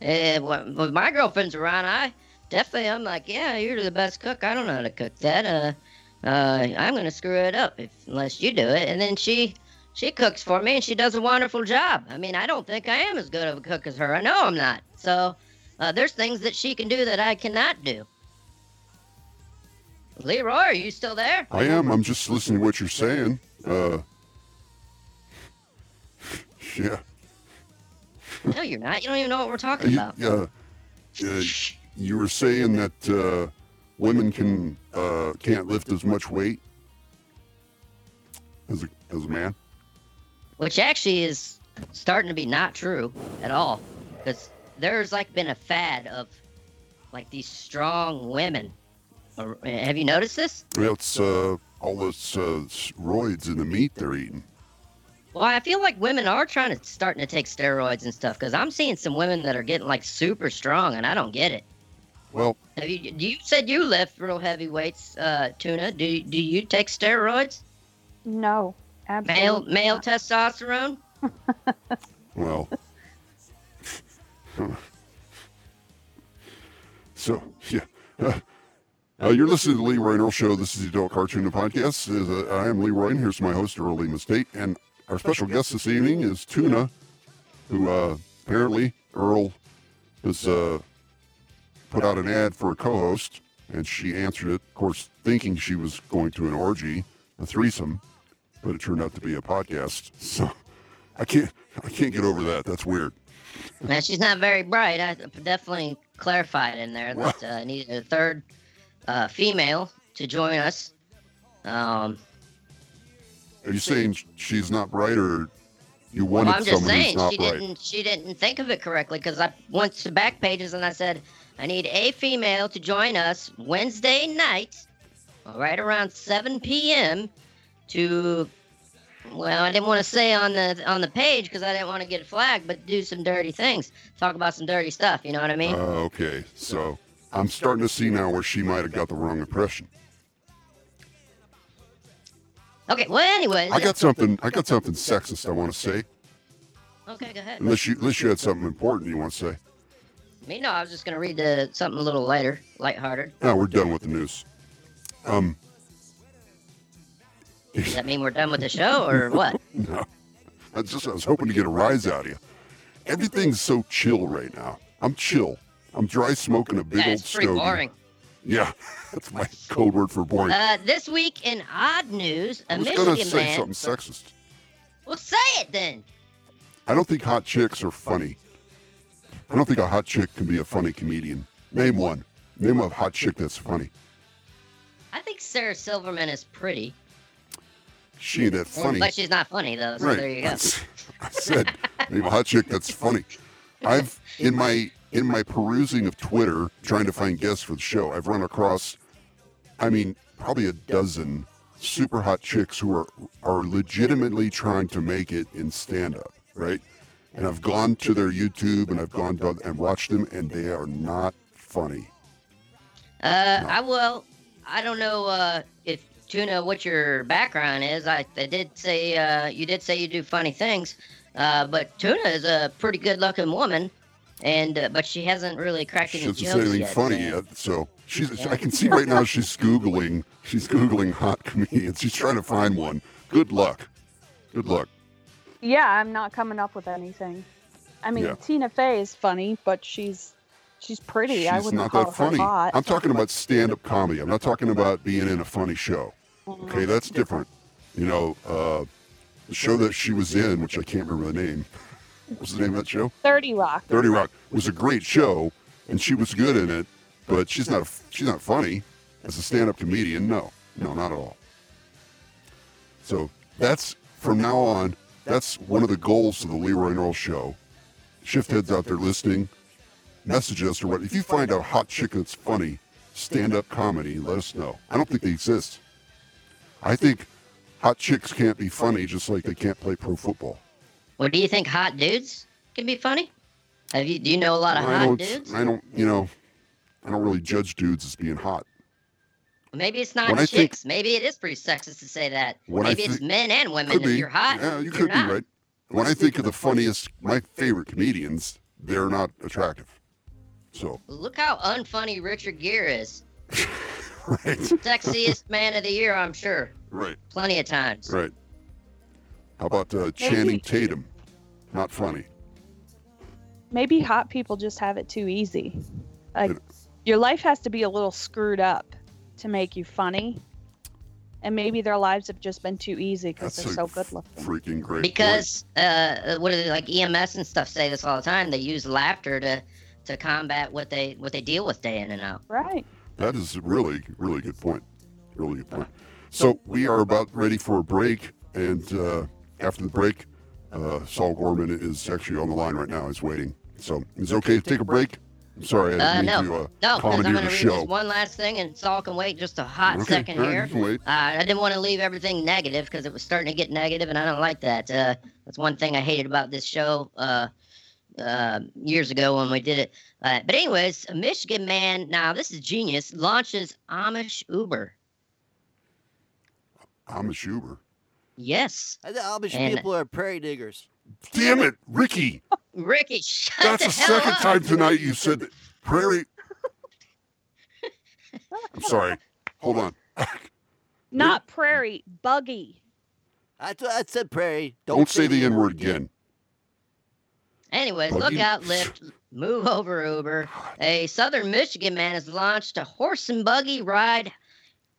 uh, when, when my girlfriend's around, I definitely I'm like, yeah, you're the best cook. I don't know how to cook that. Uh, uh, I'm gonna screw it up if unless you do it. And then she she cooks for me and she does a wonderful job. I mean, I don't think I am as good of a cook as her. I know I'm not. So uh, there's things that she can do that I cannot do. Leroy, are you still there? I am. I'm just listening to what you're saying. Uh, yeah. No, you're not. You don't even know what we're talking You, about. uh, uh, you were saying that uh, women can uh, can't lift as much weight as a as a man. which actually is starting to be not true at all because there's like been a fad of like these strong women Or- have you noticed this it's uh, all those uh, roids in the meat they're eating. well i feel like women are trying to starting to take steroids and stuff because i'm seeing some women that are getting like super strong and i don't get it Well, have you you said you lift real heavy weights uh tuna do, you- do you take steroids No, absolutely. male male not. testosterone well. so yeah. Uh, you're listening to the Leroy and Earl Show. This is the Adult Cartoon Podcast. Uh, I am Leroy, and here's my host, Earl Lima State. And our special guest this evening is Tuna, who uh, apparently Earl has uh, put out an ad for a co-host, and she answered it, of course, thinking she was going to an orgy, a threesome, but it turned out to be a podcast. So I can't, I can't get over that. That's weird. Now she's not very bright. I definitely clarified in there that uh, I needed a third uh, female to join us. Um, Are you saying she's not bright, or you wanted well, I'm just someone who's saying not she didn't. She didn't think of it correctly because I went to back pages and I said I need a female to join us Wednesday night, right around 7 p.m. to Well, I didn't want to say on the on the page because I didn't want to get flagged, but do some dirty things, talk about some dirty stuff. You know what I mean? Uh, okay, so I'm starting to see now where she might have got the wrong impression. okay. Well, anyways. I got something. I got something sexist I want to say. Okay, go ahead. Unless you, unless you had something important you want to say. Me, no, I was just gonna read the something a little lighter, lighthearted. No, we're done with the news. Um, Does that mean we're done with the show or what? no, I just I was hoping to get a rise out of you. Everything's so chill right now. I'm chill. I'm dry smoking a big Yeah, old pretty stogie. boring. Yeah, that's my code word for boring. Uh, this week in odd news, a I was gonna Michigan say man. something sexist. Well, say it then. I don't think hot chicks are funny. I don't think a hot chick can be a funny comedian. Name one. Name a hot chick that's funny. I think Sarah Silverman is pretty, She ain't that funny. but she's not funny though. So right. there you go. I said name a hot chick that's funny. I've in my in my perusing of Twitter trying to find guests for the show, I've run across I mean, probably a dozen super hot chicks who are are legitimately trying to make it in stand up, right? And I've gone to their YouTube and I've gone to, and watched them and they are not funny. Uh, No. I will. I don't know uh, if Tuna what your background is. I, I did say uh, you did say you do funny things, uh, but Tuna is a pretty good-looking woman, and uh, but she hasn't really cracked She any doesn't jokes say anything yet. funny so- yet, so she's. I can see right now she's googling. She's googling hot comedians. She's trying to find one. Good luck. Good luck. Yeah, I'm not coming up with anything. I mean, Yeah. Tina Fey is funny, but she's she's pretty. I She's wouldn't not call that her funny. hot. I'm talking about stand-up comedy. I'm not talking about being in a funny show. Okay, that's different. You know, uh, the show that she was in, which I can't remember the name. What was the name of that show? Thirty Rock. Thirty Rock was a great show, and she was good in it. But she's not. She's not funny as a stand-up comedian. No, no, not at all. So that's from now on. That's one of the goals of the Leroy and Earl show. Shift heads out there listening, message us or what. If you find a hot chick that's funny, stand-up comedy, let us know. I don't think they exist. I think hot chicks can't be funny, just like they can't play pro football. Well, do you think hot dudes can be funny? Have you? Do you know a lot of I hot dudes? I don't. You know, I don't really judge dudes as being hot. Maybe it's not When I think- chicks. Maybe it is pretty sexist to say that. Maybe it's think- men and women. If you're hot, Yeah, you could be not. right. When I think of the funniest, my favorite comedians, they're not attractive. So, Look how unfunny Richard Gere is. right, Sexiest man of the year, I'm sure. right, Plenty of times. right. How about uh, Channing Tatum? Not funny. Maybe hot people just have it too easy. Like It- your life has to be a little screwed up to make you funny. And maybe their lives have just been too easy because they're a so good looking. freaking great. Because uh, what is it like EMS and stuff say this all the time. They use laughter to to combat what they what they deal with day in and out. Right. That is a really, really good point. Really good point. So we are about ready for a break, and uh, after the break, uh, Saul Gorman is actually on the line right now. He's waiting. So is it okay to take a break? I'm sorry, I Uh, didn't no, mean to uh, no, because I'm going the to read show. this one last thing, and Saul can wait just a hot Okay, second right, here. you can wait. Uh, I didn't want to leave everything negative because it was starting to get negative, and I don't like that. Uh, that's one thing I hated about this show uh, uh, years ago when we did it. Uh, but anyways, a Michigan man, now this is genius, launches Amish Uber. I'm a Schuber. Yes, I think Amish And- people are prairie diggers. Damn it, Ricky! Ricky, shut That's the the hell second up. time tonight you said that prairie. I'm sorry. Hold on. Not prairie, buggy. I, th- I said prairie. Don't, Don't say the N word again. Anyways, Buggy? look out, Lyft. Move over, Uber. A southern Michigan man has launched a horse and buggy ride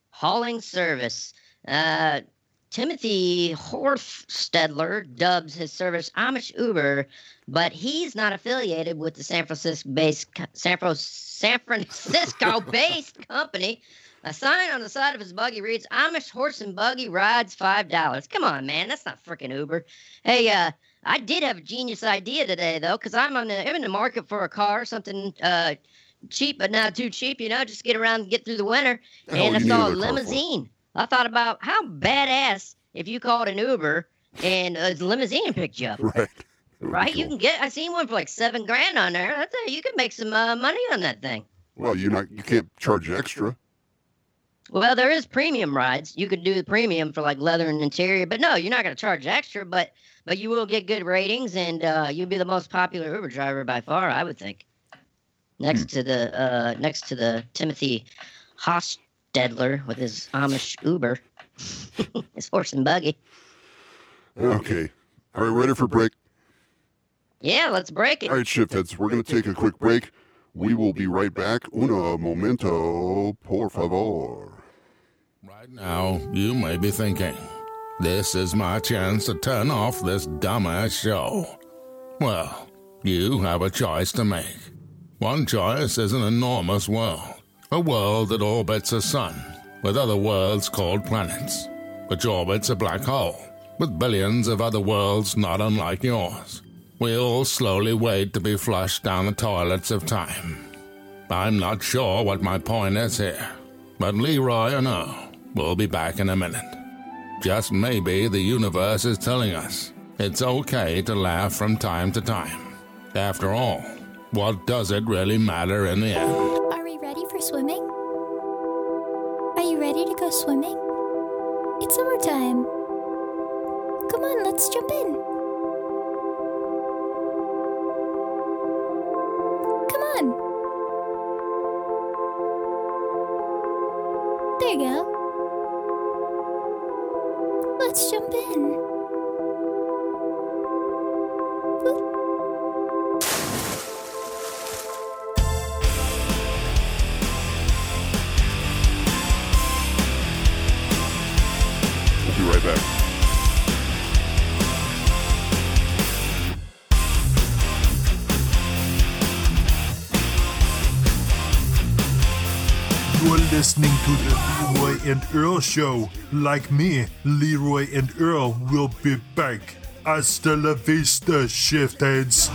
hauling service. Uh, Timothy Hostetler dubs his service Amish Uber, but he's not affiliated with the San Francisco-based San, Fro- San Francisco-based company. A sign on the side of his buggy reads, "Amish horse and buggy rides five dollars." Come on, man, that's not freaking Uber. Hey, uh, I did have a genius idea today though, because I'm on the I'm in the market for a car, something uh cheap but not too cheap, you know, just get around and get through the winter. Hell and I saw a limousine. I thought about how badass if you called an Uber and a limousine picked you up. Right. That would be Right? You can get. I seen one for like seven grand on there. That's a, you can make some uh, money on that thing. Well, you not you can't charge extra. Well, there is premium rides. You could do the premium for like leather and interior, but no, you're not going to charge extra. But but you will get good ratings, and uh, you'll be the most popular Uber driver by far, I would think. Next to the uh, next to the Timothy Hostetler with his Amish Uber, his horse and buggy. Okay. All right, ready for break? Yeah, let's break it. All right, shift heads. We're going to take a quick break. We will be right back. Una momento, por favor. Right now, you may be thinking, this is my chance to turn off this dumbass show. Well, you have a choice to make. One choice is an enormous world, a world that orbits a sun, with other worlds called planets, which orbits a black hole, with billions of other worlds not unlike yours. We all slowly wait to be flushed down the toilets of time. I'm not sure what my point is here, but Leroy and I will be back in a minute. Just maybe the universe is telling us it's okay to laugh from time to time. After all, what does it really matter in the end? Swimming? Earl show. Like me, Leroy and Earl will be back. Hasta la vista, shift heads.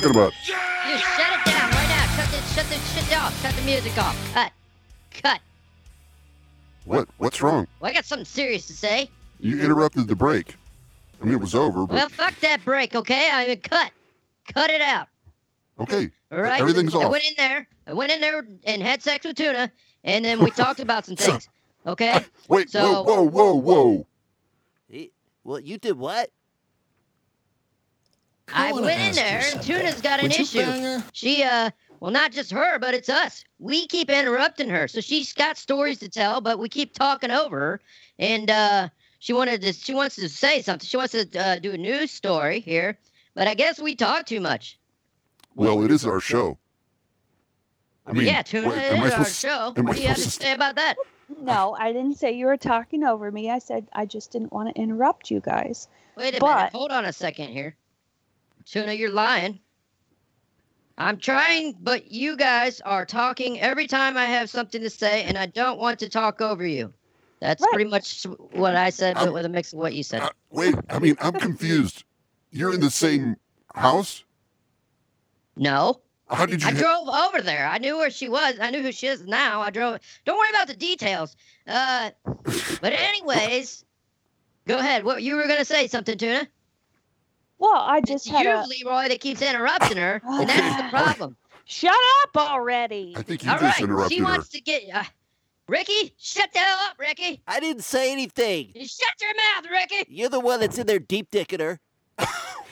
Talking about? You shut it down right now. Shut this, shut this shit off. Shut the music off. Cut. Cut. What? What's wrong? Well, I got something serious to say. You interrupted the break. I mean, it was over, but Well, fuck that break, okay? I mean, cut. Cut it out. okay. All right. Everything's I off. went in there. I went in there and had sex with Tuna, and then we talked about some things. Okay. Wait, So- whoa, whoa, whoa, whoa. He- well, you did what? I wanna went in there, and. Tuna's got an Would you issue. She, uh, well, not just her, but it's us. We keep interrupting her, so she's got stories to tell, but we keep talking over her. And uh, she wanted to, she wants to say something. She wants to uh, do a news story here, but I guess we talk too much. Well, it is our show. I mean, yeah, Tuna, wait, it is our supposed- show. am I What do you have to supposed to- say about that? No, I didn't say you were talking over me. I said I just didn't want to interrupt you guys. Wait a But- minute. Hold on a second here. Tuna, you're lying. I'm trying, but you guys are talking every time I have something to say, and I don't want to talk over you. That's Right. pretty much what I said, but I'm- with a mix of what you said. Uh, wait, I mean, I'm confused. You're in the same house? no, How did you? I ha- drove over there. I knew where she was. I knew who she is now. I drove. Don't worry about the details. Uh, but anyways, go ahead. What you were gonna say? Something, Tuna? Well, I just It's had you, a Leroy, that keeps interrupting her, and that's the problem. shut up already. I think you All just right, interrupted she her. wants to get uh, Ricky. Shut the hell up, Ricky. I didn't say anything. You shut your mouth, Ricky. You're the one that's in there deep dicking her.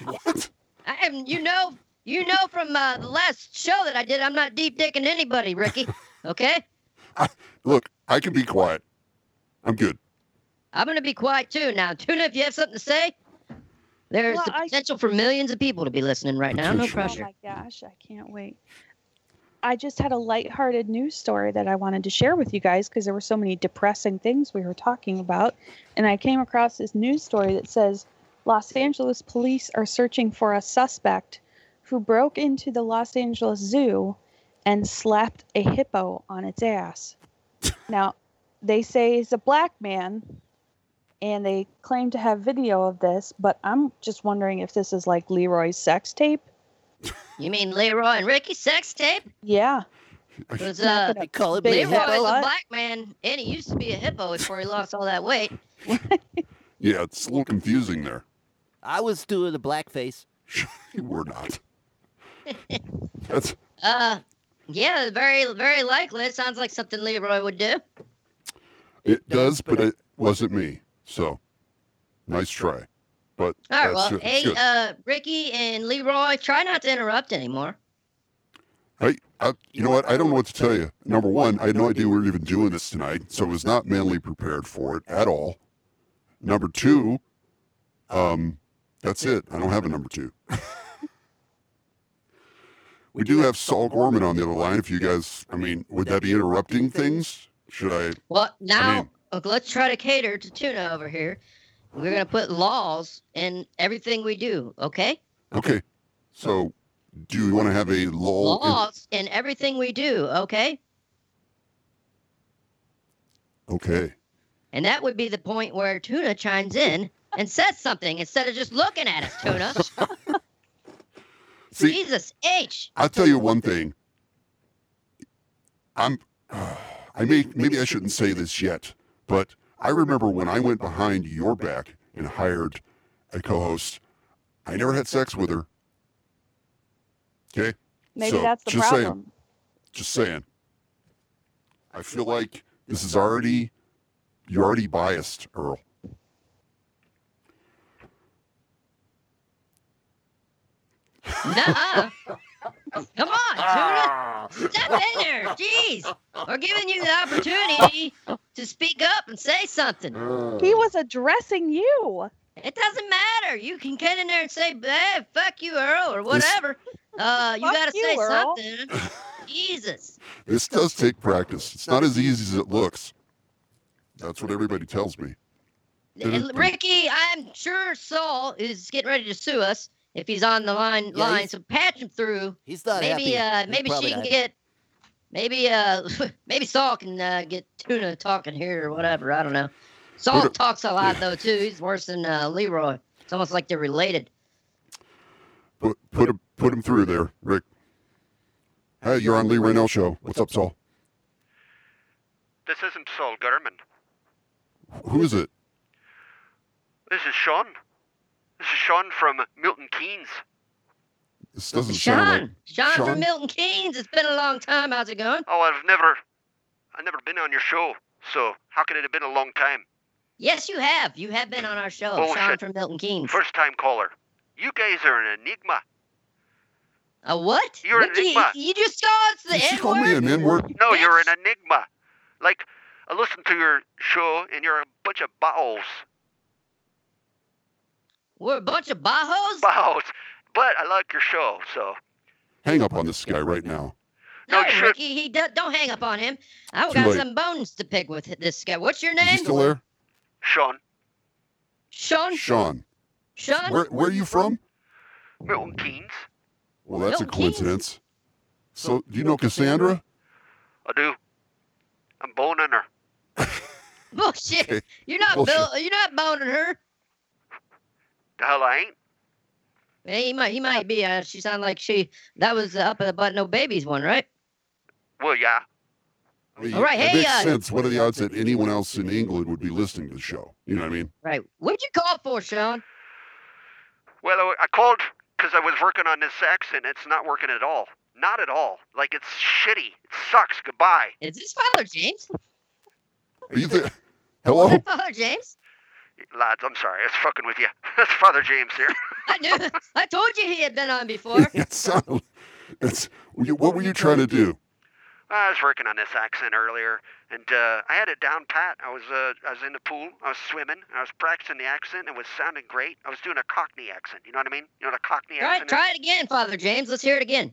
What? I am. You know. You know from uh, the last show that I did, I'm not deep dicking anybody, Ricky. Okay. Look, I can be quiet. I'm good. I'm gonna be quiet too now. Tuna, if you have something to say, there's Well, the I- potential for millions of people to be listening right now. No pressure. Oh my gosh, I can't wait. I just had a lighthearted news story that I wanted to share with you guys because there were so many depressing things we were talking about. And I came across this news story that says Los Angeles police are searching for a suspect who broke into the Los Angeles Zoo and slapped a hippo on its ass. now, they say he's a black man and they claim to have video of this, but I'm just wondering if this is like Leroy's sex tape. You mean Leroy and Ricky sex tape? Yeah. Because Not uh, They call it Big a Leroy hippo. is a black man, and he used to be a hippo before he lost all that weight. Yeah, it's a little confusing there. I was doing the blackface. you were not. That's Uh, yeah, very, very likely. It sounds like something Leroy would do. it does, but it wasn't me. So, nice try. But All right, well, good. hey, uh, Ricky and Leroy, try not to interrupt anymore. Hey, I, you know what? I don't know what to tell you. Number one, I had no idea we were even doing this tonight, so I was not mentally prepared for it at all. Number two, um, that's it. I don't have a number two. we do have Saul Gorman on the other line. If you guys, I mean, would that be interrupting things? Should I? Well, now mean- uh, let's try to cater to Tuna over here. We're gonna put laws in everything we do, okay? Okay. So, do you want to have a law? Laws in everything we do, okay? okay. And that would be the point where Tuna chimes in and says something instead of just looking at us, Tuna. See, Jesus H. I'll tell you one thing. I'm, I may maybe I shouldn't say this yet, but I remember when I went behind your back and hired a co-host. I never had sex with her. Okay, Maybe So, that's the just saying. problem. just saying. I feel like this is already you're already biased, Earl. Nuh-uh. Come on, Tuna. Step in there. Jeez. We're giving you the opportunity to speak up and say something. He was addressing you. It doesn't matter. You can get in there and say, hey, fuck you, Earl, or whatever. Uh, you got to say Earl. something. Jesus. This does take practice. It's not as easy as it looks. That's what everybody tells me. Ricky, I'm sure Saul is getting ready to sue us if he's on the line. Yeah, line. So patch him through. He's not maybe happy. uh, He's maybe she can not get. Maybe uh, maybe Saul can uh, get Tuna talking here or whatever. I don't know. Saul Put it- talks a lot yeah. though too. He's worse than uh, Leroy. It's almost like they're related. Put put him put him through there, Rick. Hey, you're on Leroy and Earl show. What's up, Saul? This isn't Saul Gorman. Who is it? This is Sean. This is Sean from Milton Keynes. This doesn't sound like Sean, Sean Sean? from Milton Keynes. It's been a long time. How's it going? Oh, I've never, I've never been on your show. So how could it have been a long time? Yes, you have. You have been on our show, Oh, Sean shit. from Milton Keynes. First time caller. You guys are an enigma. A what? You're an What do you, enigma. you just saw it's the Did she N call me an N-word? No, you're an enigma. Like, I listen to your show and you're a bunch of bows. We're a bunch of bajos. Bows. But I like your show, so. Hang up on this guy right now. No, no Ricky, he do, don't hang up on him. I've got late. some bones to pick with this guy. What's your Is he name? still there? Sean, Sean. Sean. Sean. Where where are you from? Milton Keynes. Well, that's a Milton Keynes. coincidence. So, do you know Cassandra? I do. I'm boning her. Bullshit. Okay. You're not Bullshit. Bill. You're not boning her. The hell I ain't. Yeah, he might. He might be. Uh, she sounded like she. That was uh, up in the butt no babies one, right? Well, yeah. I mean, All right, it hey, makes uh, sense. What are the odds that anyone else in England would be listening to the show? You know what I mean? Right. What'd you call for, Sean? Well, I, I called because I was working on this accent. It's not working at all. Not at all. Like, it's shitty. It sucks. Goodbye. Is this Father James? Are you there? Hello? Father James? Lads, I'm sorry. I was fucking with you. That's Father James here. I knew. I told you he had been on before. it sounded. It's. What were you trying to do? I was working on this accent earlier, and uh, I had it down pat. I was uh, I was in the pool. I was swimming. I was practicing the accent. It was sounding great. I was doing a Cockney accent. You know what I mean? You know what a Cockney All right, accent try it again, Father James. Let's hear it again.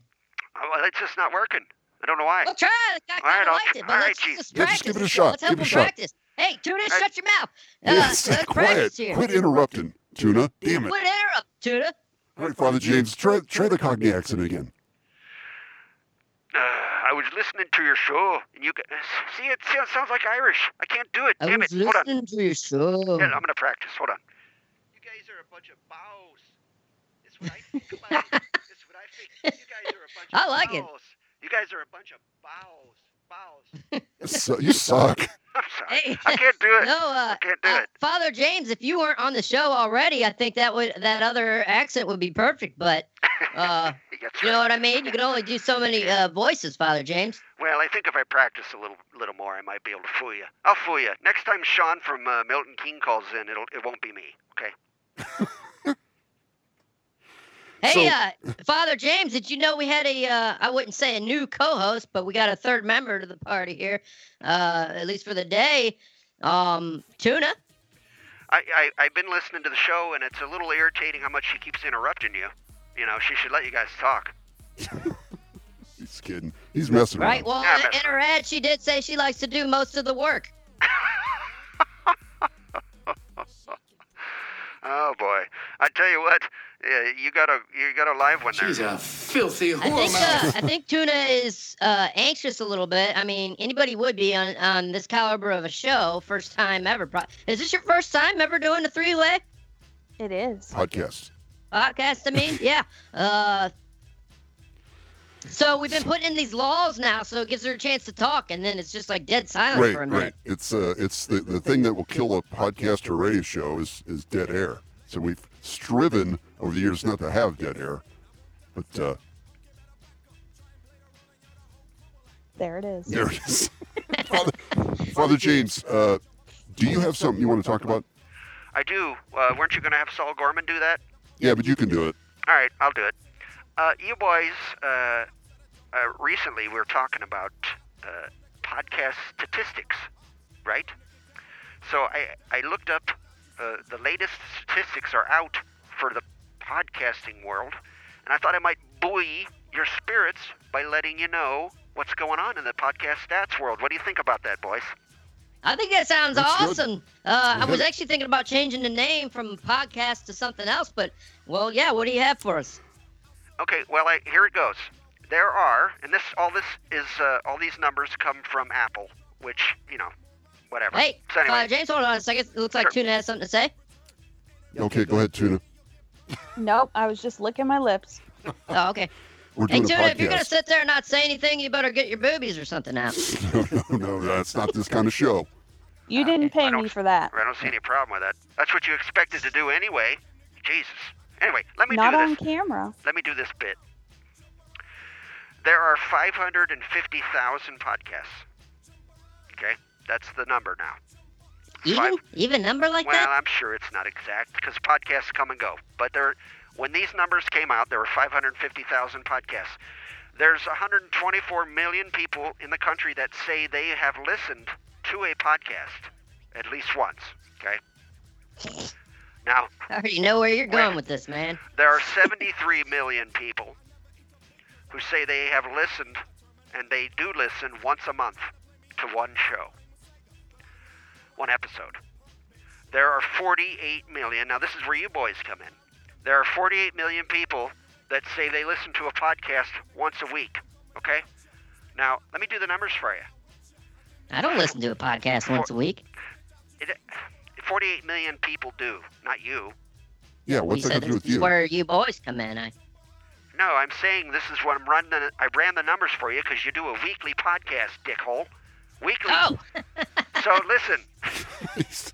Oh, well, it's just not working. I don't know why. Well, try it. I All kind right, of I'll liked tr- it, but all right, let's Chief. just Yeah, just give it a shot. Let's help Give it a him shot. practice. Hey, Tuna, right. shut your mouth. Uh, Yes, let's quiet. practice here. Quit interrupting, Tuna. Damn it. Quit interrupt, Tuna. All right, Father James, try try the Cockney accent again. Uh, I was listening to your show, and you g- see it sounds- sounds like Irish. I can't do it. I Damn was it. Hold on. listening to your show. Here, I'm gonna practice. Hold on. You guys are a bunch of bows. That's what I think about. That's what I think. You guys are a bunch of I like it. You guys are a bunch of bows. Bows. You You suck. I'm sorry. Hey. I can't do it. No, uh, I can't do uh, it. Father James, if you weren't on the show already, I think that would that other accent would be perfect. But uh, That's you know what I mean? You can only do so many uh, voices, Father James. Well, I think if I practice a little, little more, I might be able to fool you. I'll fool you. Next time Sean from uh, Milton Keynes calls in, it'll, it won't be me. Okay. Hey, So- uh, Father James, did you know we had a, uh, I wouldn't say a new co host, but we got a third member to the party here, uh, at least for the day. Um, Tuna. I, I I've been listening to the show, and it's a little irritating how much she keeps interrupting you. You know, she should let you guys talk. He's kidding. He's messing around. Right. Well, Yeah, in, in her ad, she did say she likes to do most of the work. Oh boy! I tell you what, you got a you got a live one there. She's a filthy I think uh, I think Tuna is uh, anxious a little bit. I mean, anybody would be on on this caliber of a show, first time ever. Pro- Is this your first time ever doing a three way It is. Podcast. podcast? I mean, yeah. Uh, so we've been putting in these laws now, so it gives her a chance to talk, and then it's just like dead silence Right, for a minute. right. It's uh, it's the, the thing that will kill a podcast or radio show is is dead air. So we've striven over the years not to have dead air, but uh, There it is. there it is. Father, Father James, uh, do you have something you want to talk about? I do. Uh, weren't you going to have Saul Gorman do that? Yeah, but you can do it. All right, I'll do it. Uh, you boys, uh, uh, recently we were talking about uh, podcast statistics, right? So I, I looked up uh, the latest statistics are out for the podcasting world, and I thought I might buoy your spirits by letting you know what's going on in the podcast stats world. What do you think about that, boys? I think that sounds That's awesome. Uh, I was actually thinking about changing the name from podcast to something else, but well, yeah. What do you have for us? Okay, well, I, here it goes. There are, and this all this is uh, all these numbers come from Apple, which you know, whatever. Hey, so anyway, uh, James, hold on a second. It looks like Sure. Tuna has something to say. Okay, go ahead, Tuna. Nope, I was just licking my lips. Oh, okay. We're Hey, Tuna, if you're gonna sit there and not say anything, you better get your boobies or something out. no, no, no, that's not this kind of show. You didn't pay me for that. I don't see any problem with that. That's what you expected to do anyway. Jesus. Anyway, let me Not do on this. camera. Let me do this bit. There are 550,000 podcasts. Okay, that's the number now. Even even number like well, that? Well, I'm sure it's not exact because podcasts come and go. But there, when these numbers came out, there were 550,000 podcasts. There's 124 million people in the country that say they have listened to a podcast at least once. Okay. Now, I already know where you're going with this, man. there are 73 million people who say they have listened, and they do listen once a month to one show, one episode. There are 48 million. Now, this is where you boys come in. There are 48 million people that say they listen to a podcast once a week. Okay? Now, let me do the numbers for you. I don't listen to a podcast once a week. It, 48 million people do, not you. Yeah, what's that said to do with is you? where you boys come in. I No, I'm saying this is what I'm running. The, I ran the numbers for you because you do a weekly podcast, dickhole. Weekly. Oh. so listen.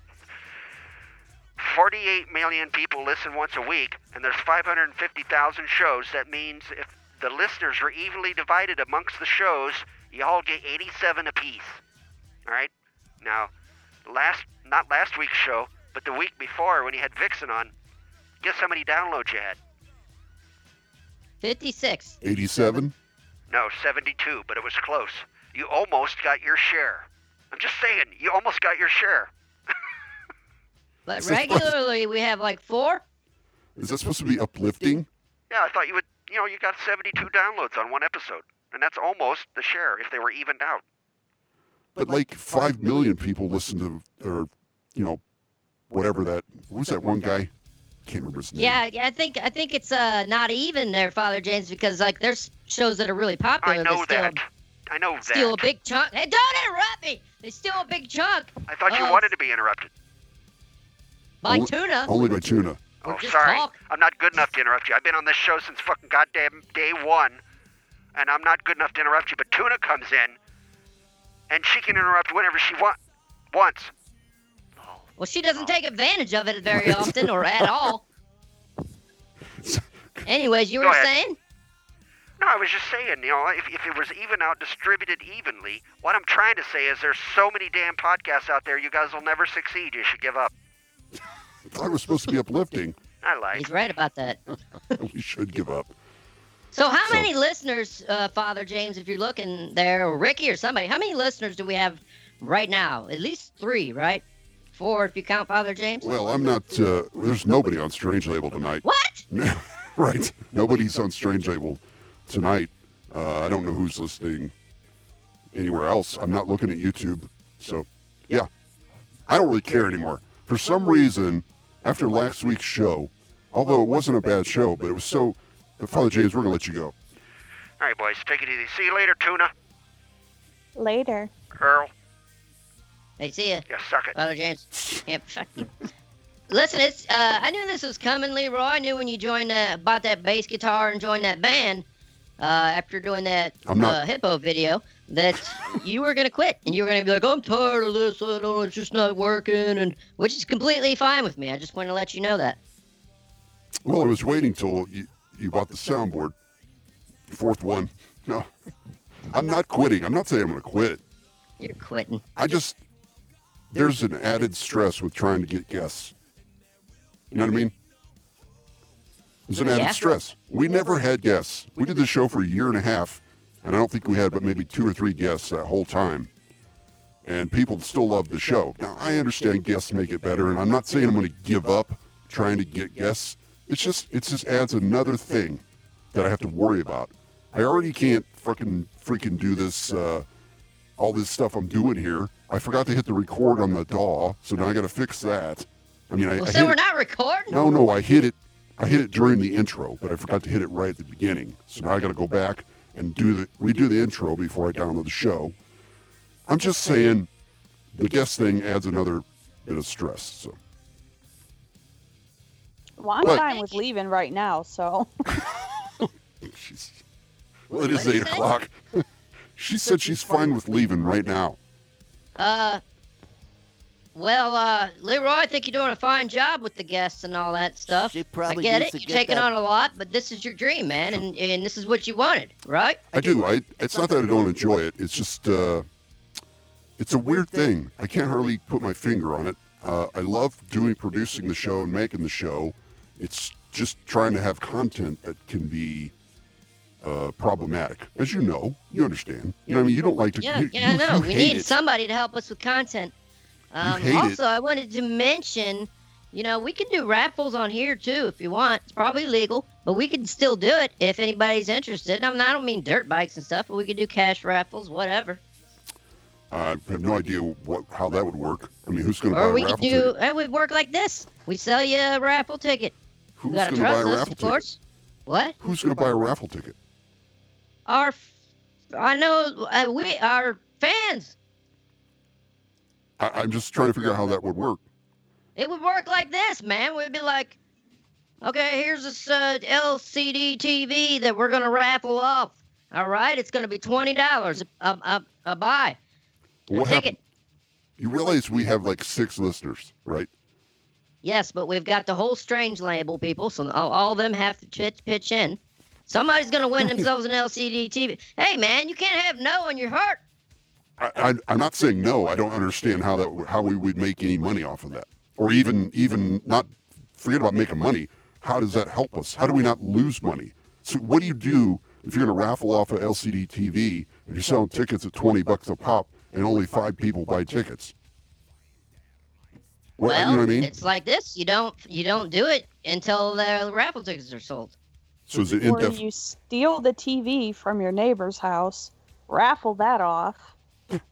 48 million people listen once a week, and there's 550,000 shows. That means if the listeners are evenly divided amongst the shows, you all get 87 apiece. All right. Now, last not last week's show, but the week before when you had Vixen on, guess how many downloads you had? 56. 87? No, 72, but it was close. You almost got your share. I'm just saying, you almost got your share. But regularly we have like four. Is that supposed to be uplifting? Yeah, I thought you would, you know, you got 72 downloads on one episode. And that's almost the share if they were evened out. But like 5 million people listen to, or, you know, whatever that, who's that one guy? Can't remember his name. Yeah, yeah, I think I think it's uh not even there, Father James, because like there's shows that are really popular. I know that steal, that. I know that. steal a big chunk. Hey, don't interrupt me. They steal a big chunk. I thought you of- wanted to be interrupted. by Only- tuna. Only by tuna. Oh, sorry. talk. I'm not good enough to interrupt you. I've been on this show since fucking goddamn day one, and I'm not good enough to interrupt you. But Tuna comes in, and she can interrupt whenever she want, wants. Well, she doesn't take advantage of it very often or at all. Anyways, you Go were ahead. saying? No, I was just saying, you know, if, if it was even out, distributed evenly, what I'm trying to say is there's so many damn podcasts out there, you guys will never succeed. You should give up. I thought it was supposed to be uplifting. I lied. He's right about that. we should give up. So, how So- many listeners, uh, Father James, if you're looking there, or Ricky or somebody, how many listeners do we have right now? At least three, right? Four if you count Father James. Well, I'm not, uh, there's nobody on Strange Label tonight. What? right. Nobody's on Strange Label tonight. Uh, I don't know who's listening anywhere else. I'm not looking at YouTube. So, yeah. I don't really care anymore. For some reason, after last week's show, although it wasn't a bad show, but it was so. Father James, we're going to let you go. All right, boys, take it easy. See you later, Tuna. Later. Earl. Hey, see ya. Yeah, suck it. Father James. Yeah, fuck you. Listen, it's uh, I knew this was coming, Leroy. I knew when you joined that, bought that bass guitar and joined that band uh, after doing that I'm not- uh, hippo video that you were gonna quit and you were gonna be like, I'm tired of this. I don't. It's just not working, and which is completely fine with me. I just want to let you know that. Well, I was waiting till you, you bought the soundboard. Fourth one. No. I'm not quitting. I'm not saying I'm going to quit. You're quitting. I just there's an added stress with trying to get guests. You know what I mean? There's an added Yeah. stress. We never had guests. We did the show for a year and a half, and I don't think we had but maybe two or three guests that whole time. And people still love the show. Now I understand guests make it better, and I'm not saying I'm going to give up trying to get guests. It's just it just adds another thing that I have to worry about. I already can't fucking freaking do this uh, all this stuff I'm doing here. I forgot to hit the record on the DAW, so now I got to fix that. I mean, I, Well, I so we're it- not recording. no, no, I hit it. I hit it during the intro, but I forgot to hit it right at the beginning. So now I got to go back and do the redo the intro before I download the show. I'm just saying, the guest thing adds another bit of stress. So Well, I'm What? fine with leaving right now, so. well, it is What'd you eight say? o'clock. she said she's fine with leaving right now. Uh, Well, uh, Leroy, I think you're doing a fine job with the guests and all that stuff. She probably I get needs it. to You're get taking that- on a lot, but this is your dream, man, and, and this is what you wanted, right? I do. I. It's not that I don't enjoy it. It's just. Uh, it's a weird thing. I can't hardly put my finger on it. Uh, I love doing producing the show and making the show. It's just trying to have content that can be uh, problematic, as you know. You understand. You know, what I mean, you don't like to. Yeah, you, yeah, I know. We need it. somebody to help us with content. Um, hate it. also, I wanted to mention, you know, we can do raffles on here too if you want. It's probably legal, but we can still do it if anybody's interested. I, mean, I don't mean dirt bikes and stuff, but we could do cash raffles, whatever. I have no idea what how that would work. I mean, who's going to buy Or we could do, ticket? it would work like this. We sell you a raffle ticket. Who's you gotta going to buy a us, raffle of ticket? course. What? Who's going to buy a raffle ticket? Our, I know, uh, we, our fans. I, I'm just trying to figure out how that would work. It would work like this, man. We'd be like, okay, here's this uh, LCD TV that we're gonna raffle off. All right, it's gonna be twenty dollars a, a, a buy. What ticket. happened? You realize we have like six listeners, right? Yes, but we've got the whole strange label, people. So all, all of them have to pitch, pitch in. Somebody's gonna win themselves an LCD TV. Hey, man, you can't have no in your heart. I, I, I'm not saying no. I don't understand how that how we would make any money off of that, or even even not forget about making money. How does that help us? How do we not lose money? So what do you do if you're going to raffle off an LCD TV and you're selling tickets at 20 bucks a pop and only five people buy tickets? Well, well, you know what I mean? it's like this. You don't you don't do it until the raffle tickets are sold. So is it Or indef- you steal the TV from your neighbor's house, raffle that off,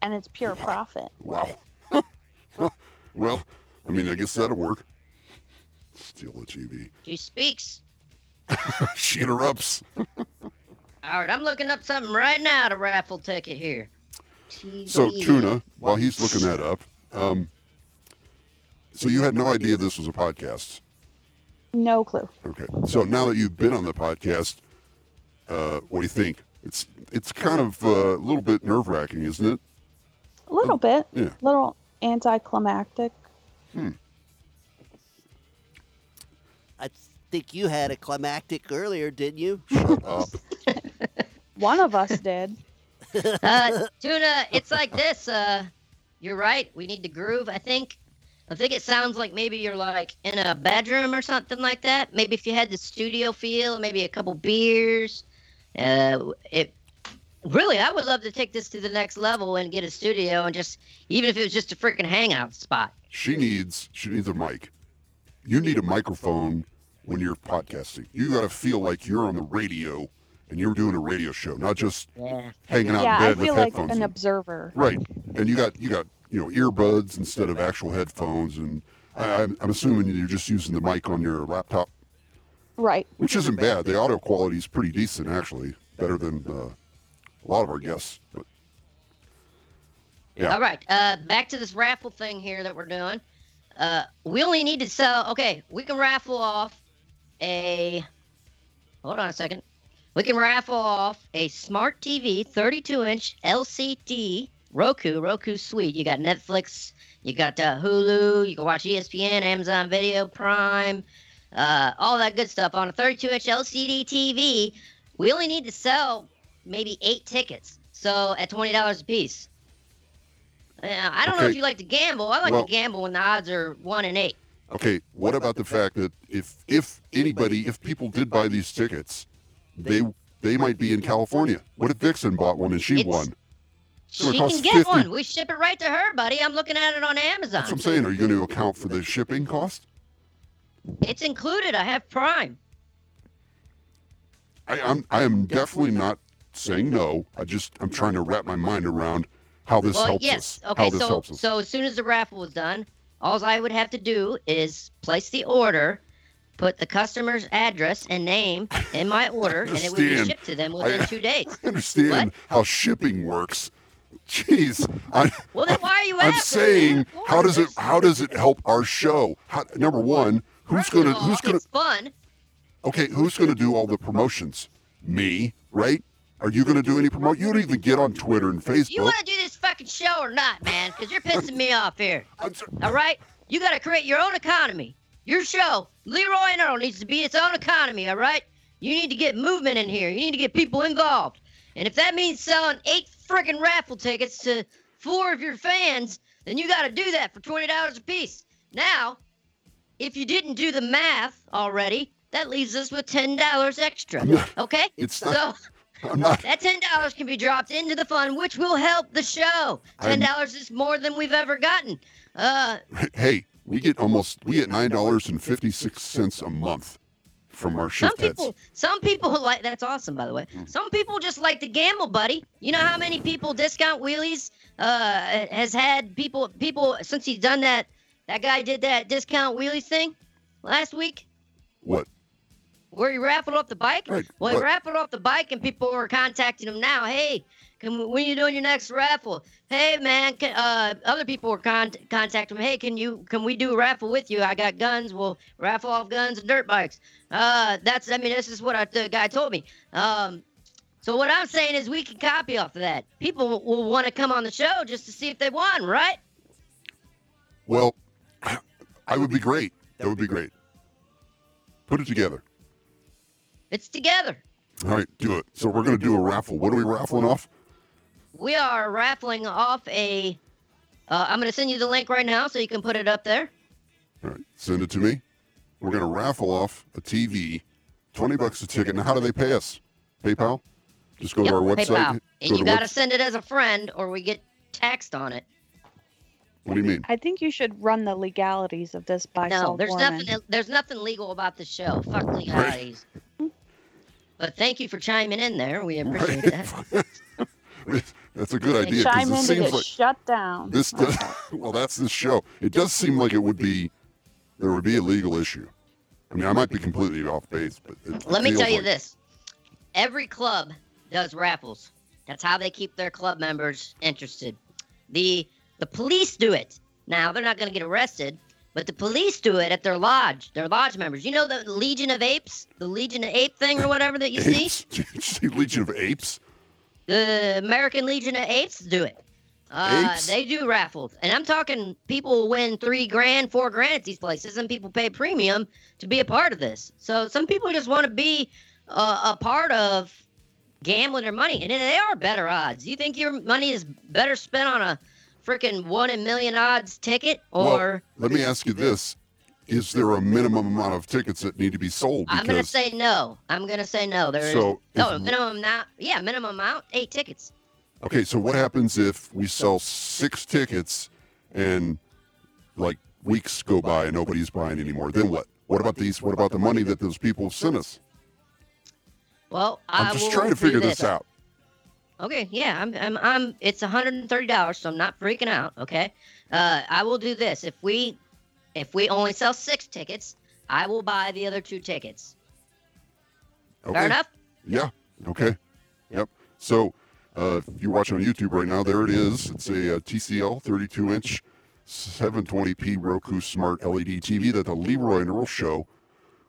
and it's pure profit. Wow. well, I mean, I guess that'll work. Steal the TV. She speaks. she interrupts. All right, I'm looking up something right now to raffle ticket here. So tuna, while he's looking that up, um, so you had no idea this was a podcast. No clue. Okay. So now that you've been on the podcast, uh, what do you think? It's it's kind of uh, a little bit nerve wracking, isn't it? A little bit. Yeah. A little anticlimactic. Hmm. I think you had a climactic earlier, didn't you? Shut up. One of us did. Uh, tuna, it's like this. Uh, you're right. We need to groove. I think. I think it sounds like maybe you're like in a bedroom or something like that. Maybe if you had the studio feel, maybe a couple beers. Uh, it really, I would love to take this to the next level and get a studio and just even if it was just a freaking hangout spot. She needs she needs a mic. You need a microphone when you're podcasting. You got to feel like you're on the radio and you're doing a radio show, not just Yeah. hanging out yeah, in I bed with feel like headphones. an observer. Right, and you got you got you know earbuds instead of actual headphones, and I, I'm, I'm assuming you're just using the mic on your laptop, Right. which isn't bad. The audio quality is pretty decent, actually, better than uh, a lot of our guests. But Yeah. All right. Uh, back to this raffle thing here that we're doing. Uh, we only need to sell. Okay, we can raffle off a. Hold on a second. We can raffle off a smart TV, 32 inch LCD Roku, Roku Suite. You got Netflix, you got uh, Hulu, you can watch ESPN, Amazon Video, Prime, uh, all that good stuff on a 32 inch LCD TV. We only need to sell maybe eight tickets. So at $20 a piece. Yeah, I don't know if you like to gamble. I like Well- to gamble when the odds are one and eight. okay, what about the fact that if if anybody, if people did buy these tickets, they they might be in California. What if Vixen bought one and she won? She can get 50 one. We ship it right to her, buddy. I'm looking at it on Amazon. That's what I'm saying. Are you going to account for the shipping cost? It's included. I have Prime. I, I'm I am definitely not saying no. I just I'm trying to wrap my mind around how this well, helps yes. us. Okay, how this so so as soon as the raffle was done, all I would have to do is place the order, put the customer's address and name in my order, and it would be shipped to them within I- two days. I understand how shipping works. Jeez, I, Well, then why are you I'm saying how does it how does it help our show? How, number one, who's gonna all, who's gonna It's fun. okay who's gonna do all the promotions? Me, right? Are you going to do any promote? You don't even get on Twitter and Facebook. You want to do this fucking show or not, man? Because you're pissing me off here. All right? You got to create your own economy. Your show, Leroy and Earl, needs to be its own economy, all right? You need to get movement in here. You need to get people involved. And if that means selling eight friggin' raffle tickets to four of your fans, then you got to do that for $20 a piece. Now, if you didn't do the math already, that leaves us with $10 extra. Okay? It's so not- not. that ten dollars can be dropped into the fund, which will help the show. Ten dollars is more than we've ever gotten. Uh, Hey, we get almost we get nine dollars and fifty six cents a month from our some shift heads. people, some people like that's awesome, by the way. Some people just like to gamble, buddy. You know how many people discount wheelies uh, has had people people since he's done that. That guy did that discount wheelies thing last week. What? where he raffled off the bike. Right, Well, he but- raffled off the bike, and people were contacting him now. Hey, can when you doing your next raffle? Hey, man. Can, uh, other people were con- contacting him. Hey, can you can we do a raffle with you? I got guns. We'll raffle off guns and dirt bikes. Uh, that's I mean, this is what I, the guy told me. Um, so what I'm saying is we can copy off of that. People will, will want to come on the show just to see if they won, right? Well, I would be great. That would be great. Put it together. It's together. All right, do it. So we're gonna do a raffle. What are we raffling off? We are raffling off a. Uh, I'm going to send you the link right now so you can put it up there. All right, send it to me. We're gonna raffle off a TV, twenty bucks a ticket. Now, how do they pay us? PayPal. Just go Yep, to our website. PayPal. go And you got to webs- send it as a friend or we get taxed on it. What do you mean? I think you should run the legalities of this by No, there's Gorman. nothing there's nothing legal about the show. Fuck legalities. But thank you for chiming in there. We appreciate that. That's a good idea Chime because in it seems like shut down. this does. Well, that's this show. It does seem like it would be there would be a legal issue. I mean, I might be completely off base, but it Let me tell you like- this. Every club does raffles. That's how they keep their club members interested. The the police do it. Now they're not going to get arrested, but the police do it at their lodge. Their lodge members. You know the Legion of Apes, the Legion of Ape thing or whatever that you see. Apes? Did you see Legion of Apes? The American Legion of Apes do it. Uh, they do raffles, and I'm talking people win three grand, four grand at these places, and people pay premium to be a part of this. So some people just want to be uh, a part of gambling their money, and they are better odds. You think your money is better spent on a freaking one in a million odds ticket, or well, let me ask you this: Is there a minimum amount of tickets that need to be sold? I'm gonna say no. I'm gonna say no. There is So, no if- minimum amount. Yeah, minimum amount, eight tickets. okay, so what happens if we sell six tickets and like weeks go by and nobody's buying anymore? Then what? What about these? What about the money that those people sent us? Well, I'm just trying to figure this out. Okay, yeah, I'm, I'm, I'm. It's 130 dollars, so I'm not freaking out. Okay, uh, I will do this. If we, if we only sell six tickets, I will buy the other two tickets. Okay. Fair enough. Yeah. Okay. Yep. So, uh, if you're watching on YouTube right now, there it is. It's a, uh TCL 32 inch 720p Roku Smart LED TV that the Leroy and Earl Show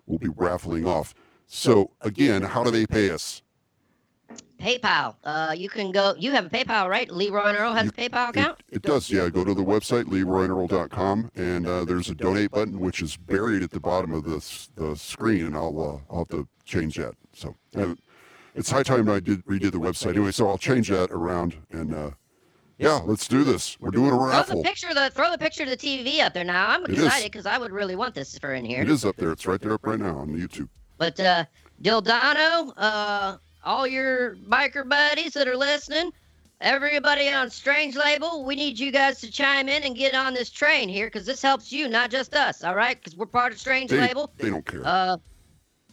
will be raffling off. So, again, how do they pay us? PayPal. Uh, you can go. You have a PayPal, right? Leroy and Earl has a PayPal account. It does, yeah. Go to the website, leroyandearl.com, and uh, there's a donate button, which is buried at the bottom of the, the screen, and I'll, uh, I'll have to change that. So, uh, it's high time I did redid the website anyway, so I'll change that around, and uh, yeah, let's do this. We're doing a raffle. Throw the picture of the throw the picture of the TV up there now. I'm excited because I would really want this for in here. It is up there. It's right there up right now on YouTube. But uh, Dildano, uh, all your biker buddies that are listening, everybody on Strange Label, we need you guys to chime in and get on this train here because this helps you, not just us. All right, because we're part of Strange They, Label. they don't care. Uh,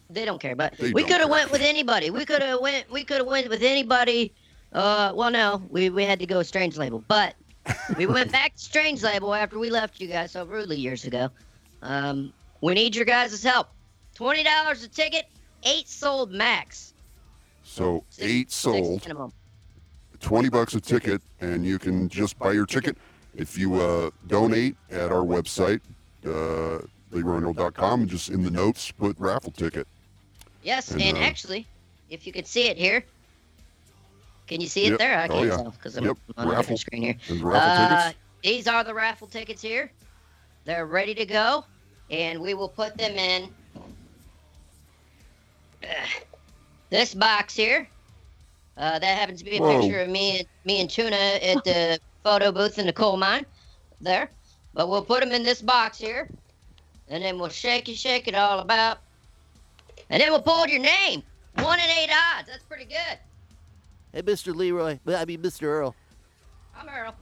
they don't care, but They we could have went with anybody. We could have went. We could have went with anybody. Uh, well, no, we we had to go with Strange Label, but we went back to Strange Label after we left you guys so rudely years ago. Um, we need your guys' help. Twenty dollars a ticket, eight sold max. So, eight sold. 20 bucks a ticket, and you can just buy your ticket. If you uh, donate at our website, uh, leroyandearl.com, and just in the notes, put raffle ticket. Yes, And, and uh, actually, if you could see it here, Can you see it Yep. there? I Oh, can't yeah. tell because I'm Yep. on Raffle. different screen here. Raffle Uh, these are the raffle tickets here. They're ready to go, and we will put them in this box here. Uh, that happens to be a Whoa. picture of me and me and Tuna at the photo booth in the coal mine. There, but we'll put them in this box here, and then we'll shake it, shake it all about, and then we'll pull your name. One in eight odds. That's pretty good. Hey, Mr. Leroy. I mean, Mr. Earl. I'm Earl.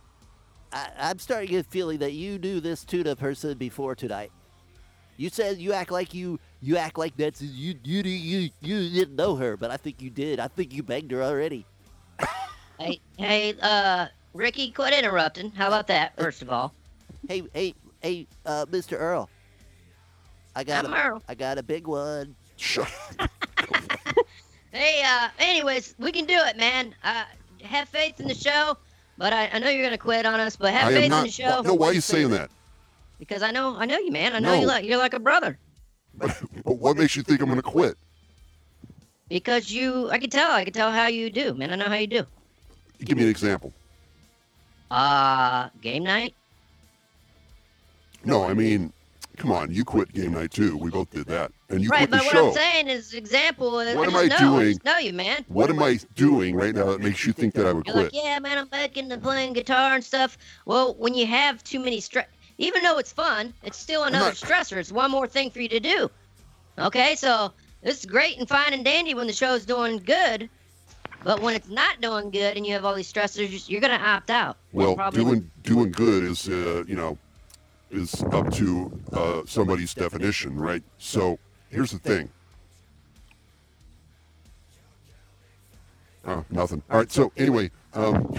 I, I'm starting to get a feeling that you knew this tuna person before tonight. You said you act like you you act like that's you you you you didn't know her, but I think you did. I think you banged her already. Hey, hey, uh, Ricky, quit interrupting. How about that, first of all? Hey, hey, hey, uh, Mr. Earl. I got I'm a, Earl. I got a big one. Shut Hey, uh, anyways, we can do it, man. Uh, have faith in the show, but I, I know you're gonna quit on us, but have I faith am in the show. No, why are you saying that? Because I know, I know you, man. I know you No. like, you're like a brother. But what makes you think I'm going to quit? Because you, I can tell, I can tell how you do, man. I know how you do. Give me an example. Uh, game night. No, I mean, come on, you quit game night too. We both did that, and you right, quit the show. Right, but what. I'm saying is, example. What I am I know, I doing? just know you, man. What am I doing right now that makes you think that I would You're like, quit? yeah, man, I'm back into playing guitar and stuff. Well, when you have too many stress, even though it's fun, it's still another not- stressor. It's one more thing for you to do. Okay, so this is great and fine and dandy when the show's doing good, but when it's not doing good and you have all these stressors, you're gonna opt out. Well, doing doing good is uh, you know is up to uh, somebody's definition, right? So here's the thing. Oh, nothing. All right. So anyway, um,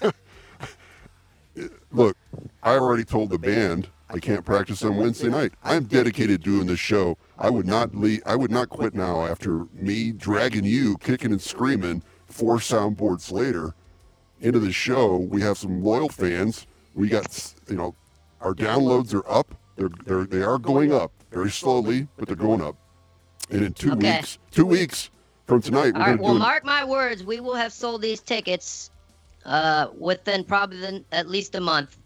look, I already told the band I can't practice on Wednesday night. I'm dedicated to doing this show. I would not leave, I would not quit now after me dragging you kicking and screaming four soundboards later into the show. We have some loyal fans. We got you know our downloads are up. They're, they're they are going up very slowly, but they're going up. And in two Okay. weeks, two weeks from tonight, All we're right. to Well, do. mark my words. We will have sold these tickets uh, within probably the, at least a month,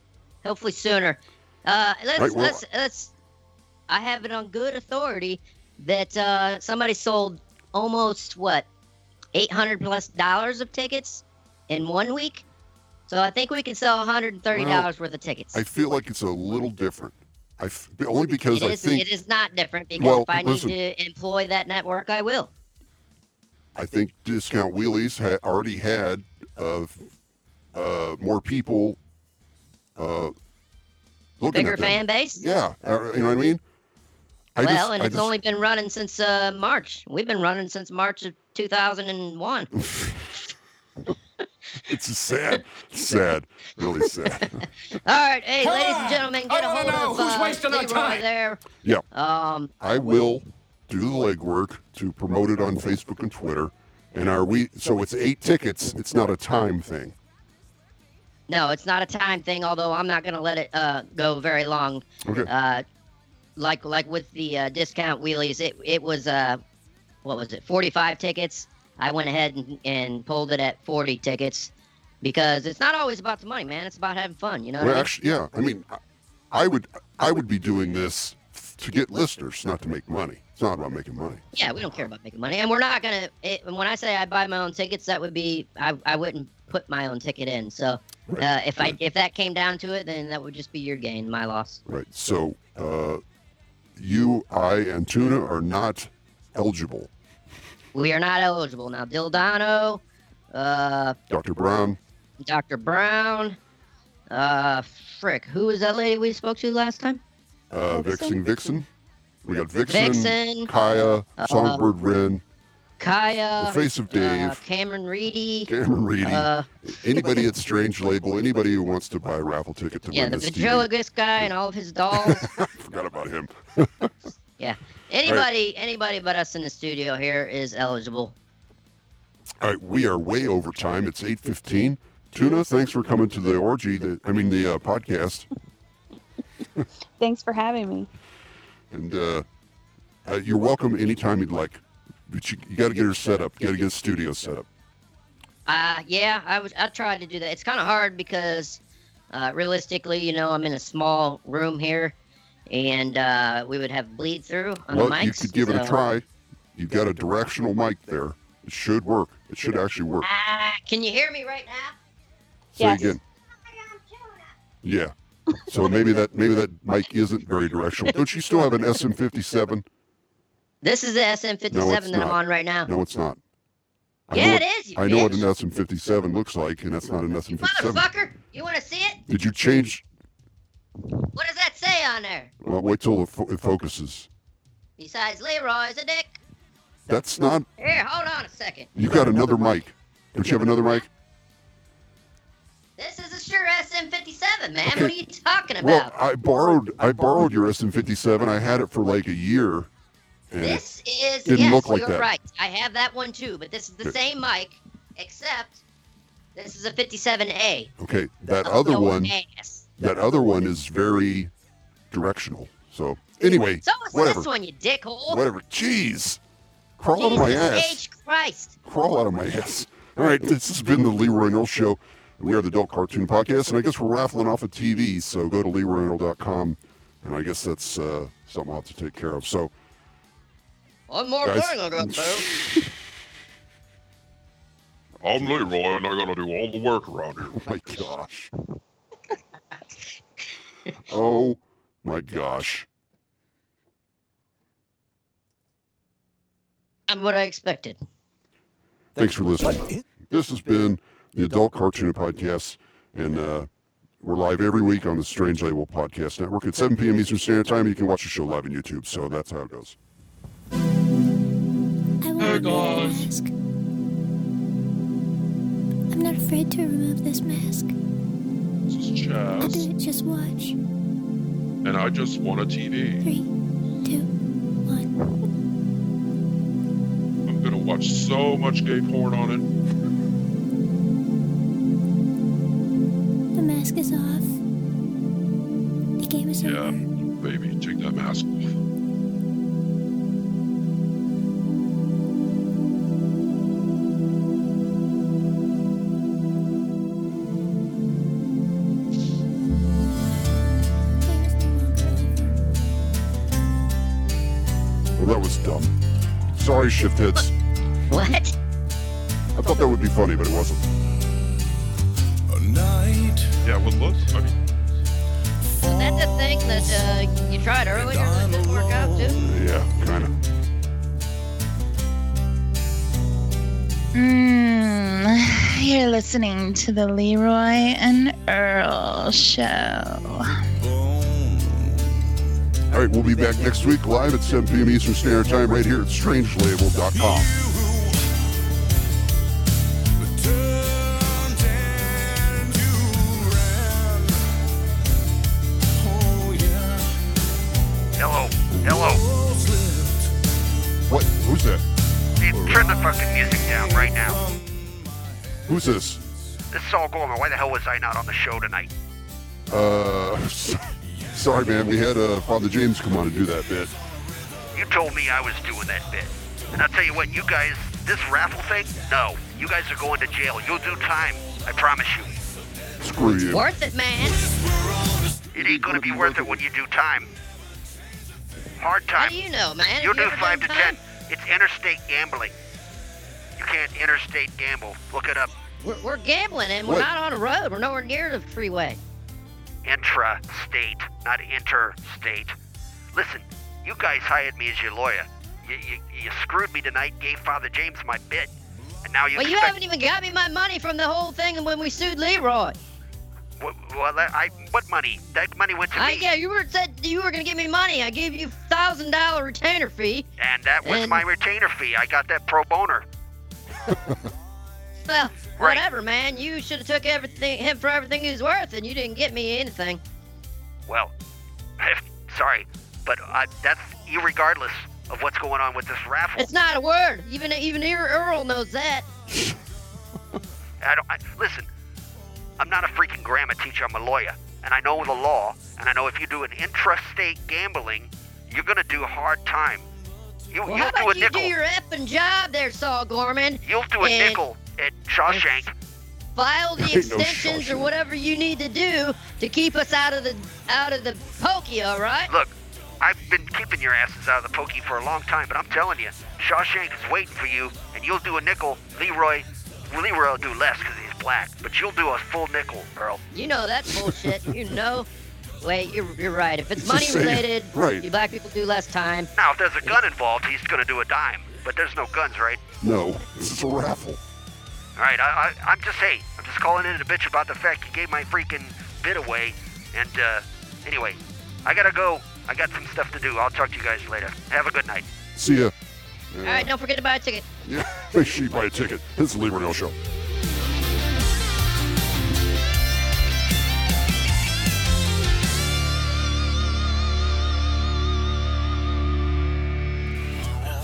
hopefully sooner. Uh, let's Right, well- let's let's. I have it on good authority that uh, somebody sold almost what eight hundred plus dollars of tickets in one week. So I think we can sell one hundred and thirty dollars worth of tickets. I feel like it's a little different. I f- only because It I is. think It is not different because Well, if I listen. need to employ that network, I will. I think Discount Wheelies ha- already had uh, uh, more people uh, looking Bigger at them. fan base. Yeah, uh, you know what I mean. I well, just, and I it's just- only been running since uh, March. We've been running since March of 2001. it's sad, sad, really sad. All right, hey, ladies and gentlemen, get a hold of Who's uh, wasting our time? there. Yeah, Um, I will do the legwork to promote it on Facebook and Twitter. And are we? So it's eight tickets. It's not a time thing. No, it's not a time thing. Although I'm not going to let it uh, go very long. Okay. Uh, like like with the uh, discount wheelies, it it was uh, what was it? 45 tickets. I went ahead and, and pulled it at 40 tickets because it's not always about the money, man. It's about having fun. You know. what Well, I mean? actually, yeah. I mean, I- I would, I would be doing this to get listeners, not to make money. It's not about making money. Yeah, we don't care about making money, and we're not gonna. It, when I say I buy my own tickets, that would be I, I wouldn't put my own ticket in. So uh, if I if that came down to it, then that would just be your gain, my loss. Right. So, uh, you, I, and Tuna are not eligible. We are not eligible now. Dildano, uh, Dr. Brown, Dr. Brown, uh, frick, who was that lady we spoke to last time? uh, Vixen Vixen. We got Vixen, Vixen, Kaya, uh, Songbird Wren, Kaya, The Face of uh, Dave. Cameron Reedy, Cameron Reedy. uh, anybody at Strange Label, anybody who wants to buy a raffle ticket to yeah, win the this ventriloquist guy and all of his dolls. I forgot about him. yeah, anybody, anybody but us in the studio here is eligible. All right, we are way over time. It's eight fifteen. Tuna, thanks for coming to the orgy. The, I mean the uh, podcast, Thanks for having me. And uh, uh, you're welcome anytime you'd like. But you, you got to get her set up. You got to get a studio set up. Uh, yeah, I was. I tried to do that. It's kind of hard because, uh, realistically, you know, I'm in a small room here, and uh, we would have bleed through on well, the mics. you could give it a try. You've got a directional mic there. It should work. It should actually work. Ah, can you hear me right now? Say Yes. again. Yeah. So maybe that maybe that mic isn't very directional. Don't you still have an SM57? This is the SM57 No, that I'm on right now. No, it's not. I Yeah, it is, I know what an. SM57 looks like, and that's not an SM57. Motherfucker, you want to see it? Did you change? What does that say on there? Well, wait till it, fo- it focuses. Besides Leroy's a dick. That's not. Here, hold on a second. You got another mic. Don't you have another mic? This is a Shure SM57, man. Okay. What are you talking about? Well, I borrowed I borrowed your SM57. I had it for like a year, This is didn't yes, look like you're that. right. I have that one too, but this is the Yeah. same mic, except this is a 57A. okay, that Oh, other no one, ass. that other one is very directional. So anyway, So is whatever, this one, you dickhole. whatever. Jeez, crawl out of my ass. Christ. Crawl out of my ass. All right, this has been the Leroy Earl Show. We are the Adult Cartoon Podcast, and I guess we're raffling off a TV. So go to LeroyEarl.com, and I guess that's uh, something I'll have to take care of. So One more Guys. thing I got to. I'm Leroy, and I gotta do all the work around here. Oh my gosh. oh my gosh. I'm what I expected. Thanks for listening. This has been the Adult Cartoon Podcast, and uh, we're live every week on the Strange Label Podcast Network at 7 p.m. Eastern Standard Time. You can watch the show live on YouTube, so that's how it goes. I want to mask. I'm not afraid to remove this mask. This is I'll Chaz, do it. Just watch. and I just won a TV. Three, two, one. I'm gonna watch so much gay porn on it. Mask is off. The game is Yeah, over. baby, take that mask off. Well, that was dumb. Sorry, shift hits. What? I thought that would be funny, but it wasn't. You tried earlier that didn't work out too? Yeah, kind of. Mm, you're listening to the Leroy and Earl show. All right, we'll be back next week live at 7 p.m. Eastern Standard Time right here at strangelabel.com. man. We had uh, Father James come on to do that bit. You told me I was doing that bit. And I'll tell you what, you guys, this raffle thing, no. You guys are going to jail. You'll do time. I promise you. Screw you. Worth it, man. It ain't gonna be worth it when you do time. Hard How time. do you know, man? You'll you do five to done ten. It's interstate gambling. You can't interstate gamble. Look it up. We're, we're gambling and we're What? not on a road. We're nowhere near the freeway. Intra-state, not interstate. Listen, you guys hired me as your lawyer. You, you, you screwed me tonight, gave Father James my bit, and now you Well, you haven't even got me my money from the whole thing and when we sued Leroy. Well, well, I, what money? That money went to I, me, yeah, you were said you were gonna give me money. I gave you thousand dollar retainer fee. and that was and- my retainer fee. I got that pro boner. Well, Right. whatever, man. You should have took everything him for everything he was worth, and you didn't get me anything. Well, sorry, but uh, that's irregardless of what's going on with this raffle. It's not a word. Even even Earl knows that. I don't. I, listen, I'm not a freaking grammar teacher. I'm a lawyer, and I know the law. And I know if you do an intrastate gambling, you're gonna do a hard time. You, Well, you'll how do about a you nickel. do your effing job there, Saul Gorman? You'll do a and- nickel at Shawshank. File the Ain't no extensions or whatever you need to do to keep us out of the out of the pokey, all right? Look, I've been keeping your asses out of the pokey for a long time, but I'm telling you, Shawshank is waiting for you, and you'll do a nickel. Leroy, well, Leroy will do less because he's black, but you'll do a full nickel, Earl. You know that bullshit. you know. Wait, you're, you're right. If it's Just money related, Right. you black people do less time. Now, if there's a gun involved, he's gonna do a dime, but there's no guns, right? No, this is a raffle. All right, I, I, I'm just hey, I'm just calling in to bitch about the fact you gave my freaking bid away. And uh, anyway, I gotta go. I got some stuff to do. I'll talk to you guys later. Have a good night. See ya. All right, don't forget to buy a ticket. Yeah, make sure you buy a ticket. This is the Leroy and Earl Show.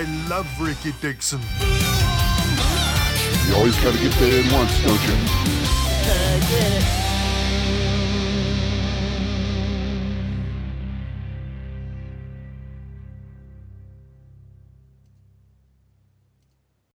I love Ricky Dixon. You always got to get there in once, don't you? Uh, yeah.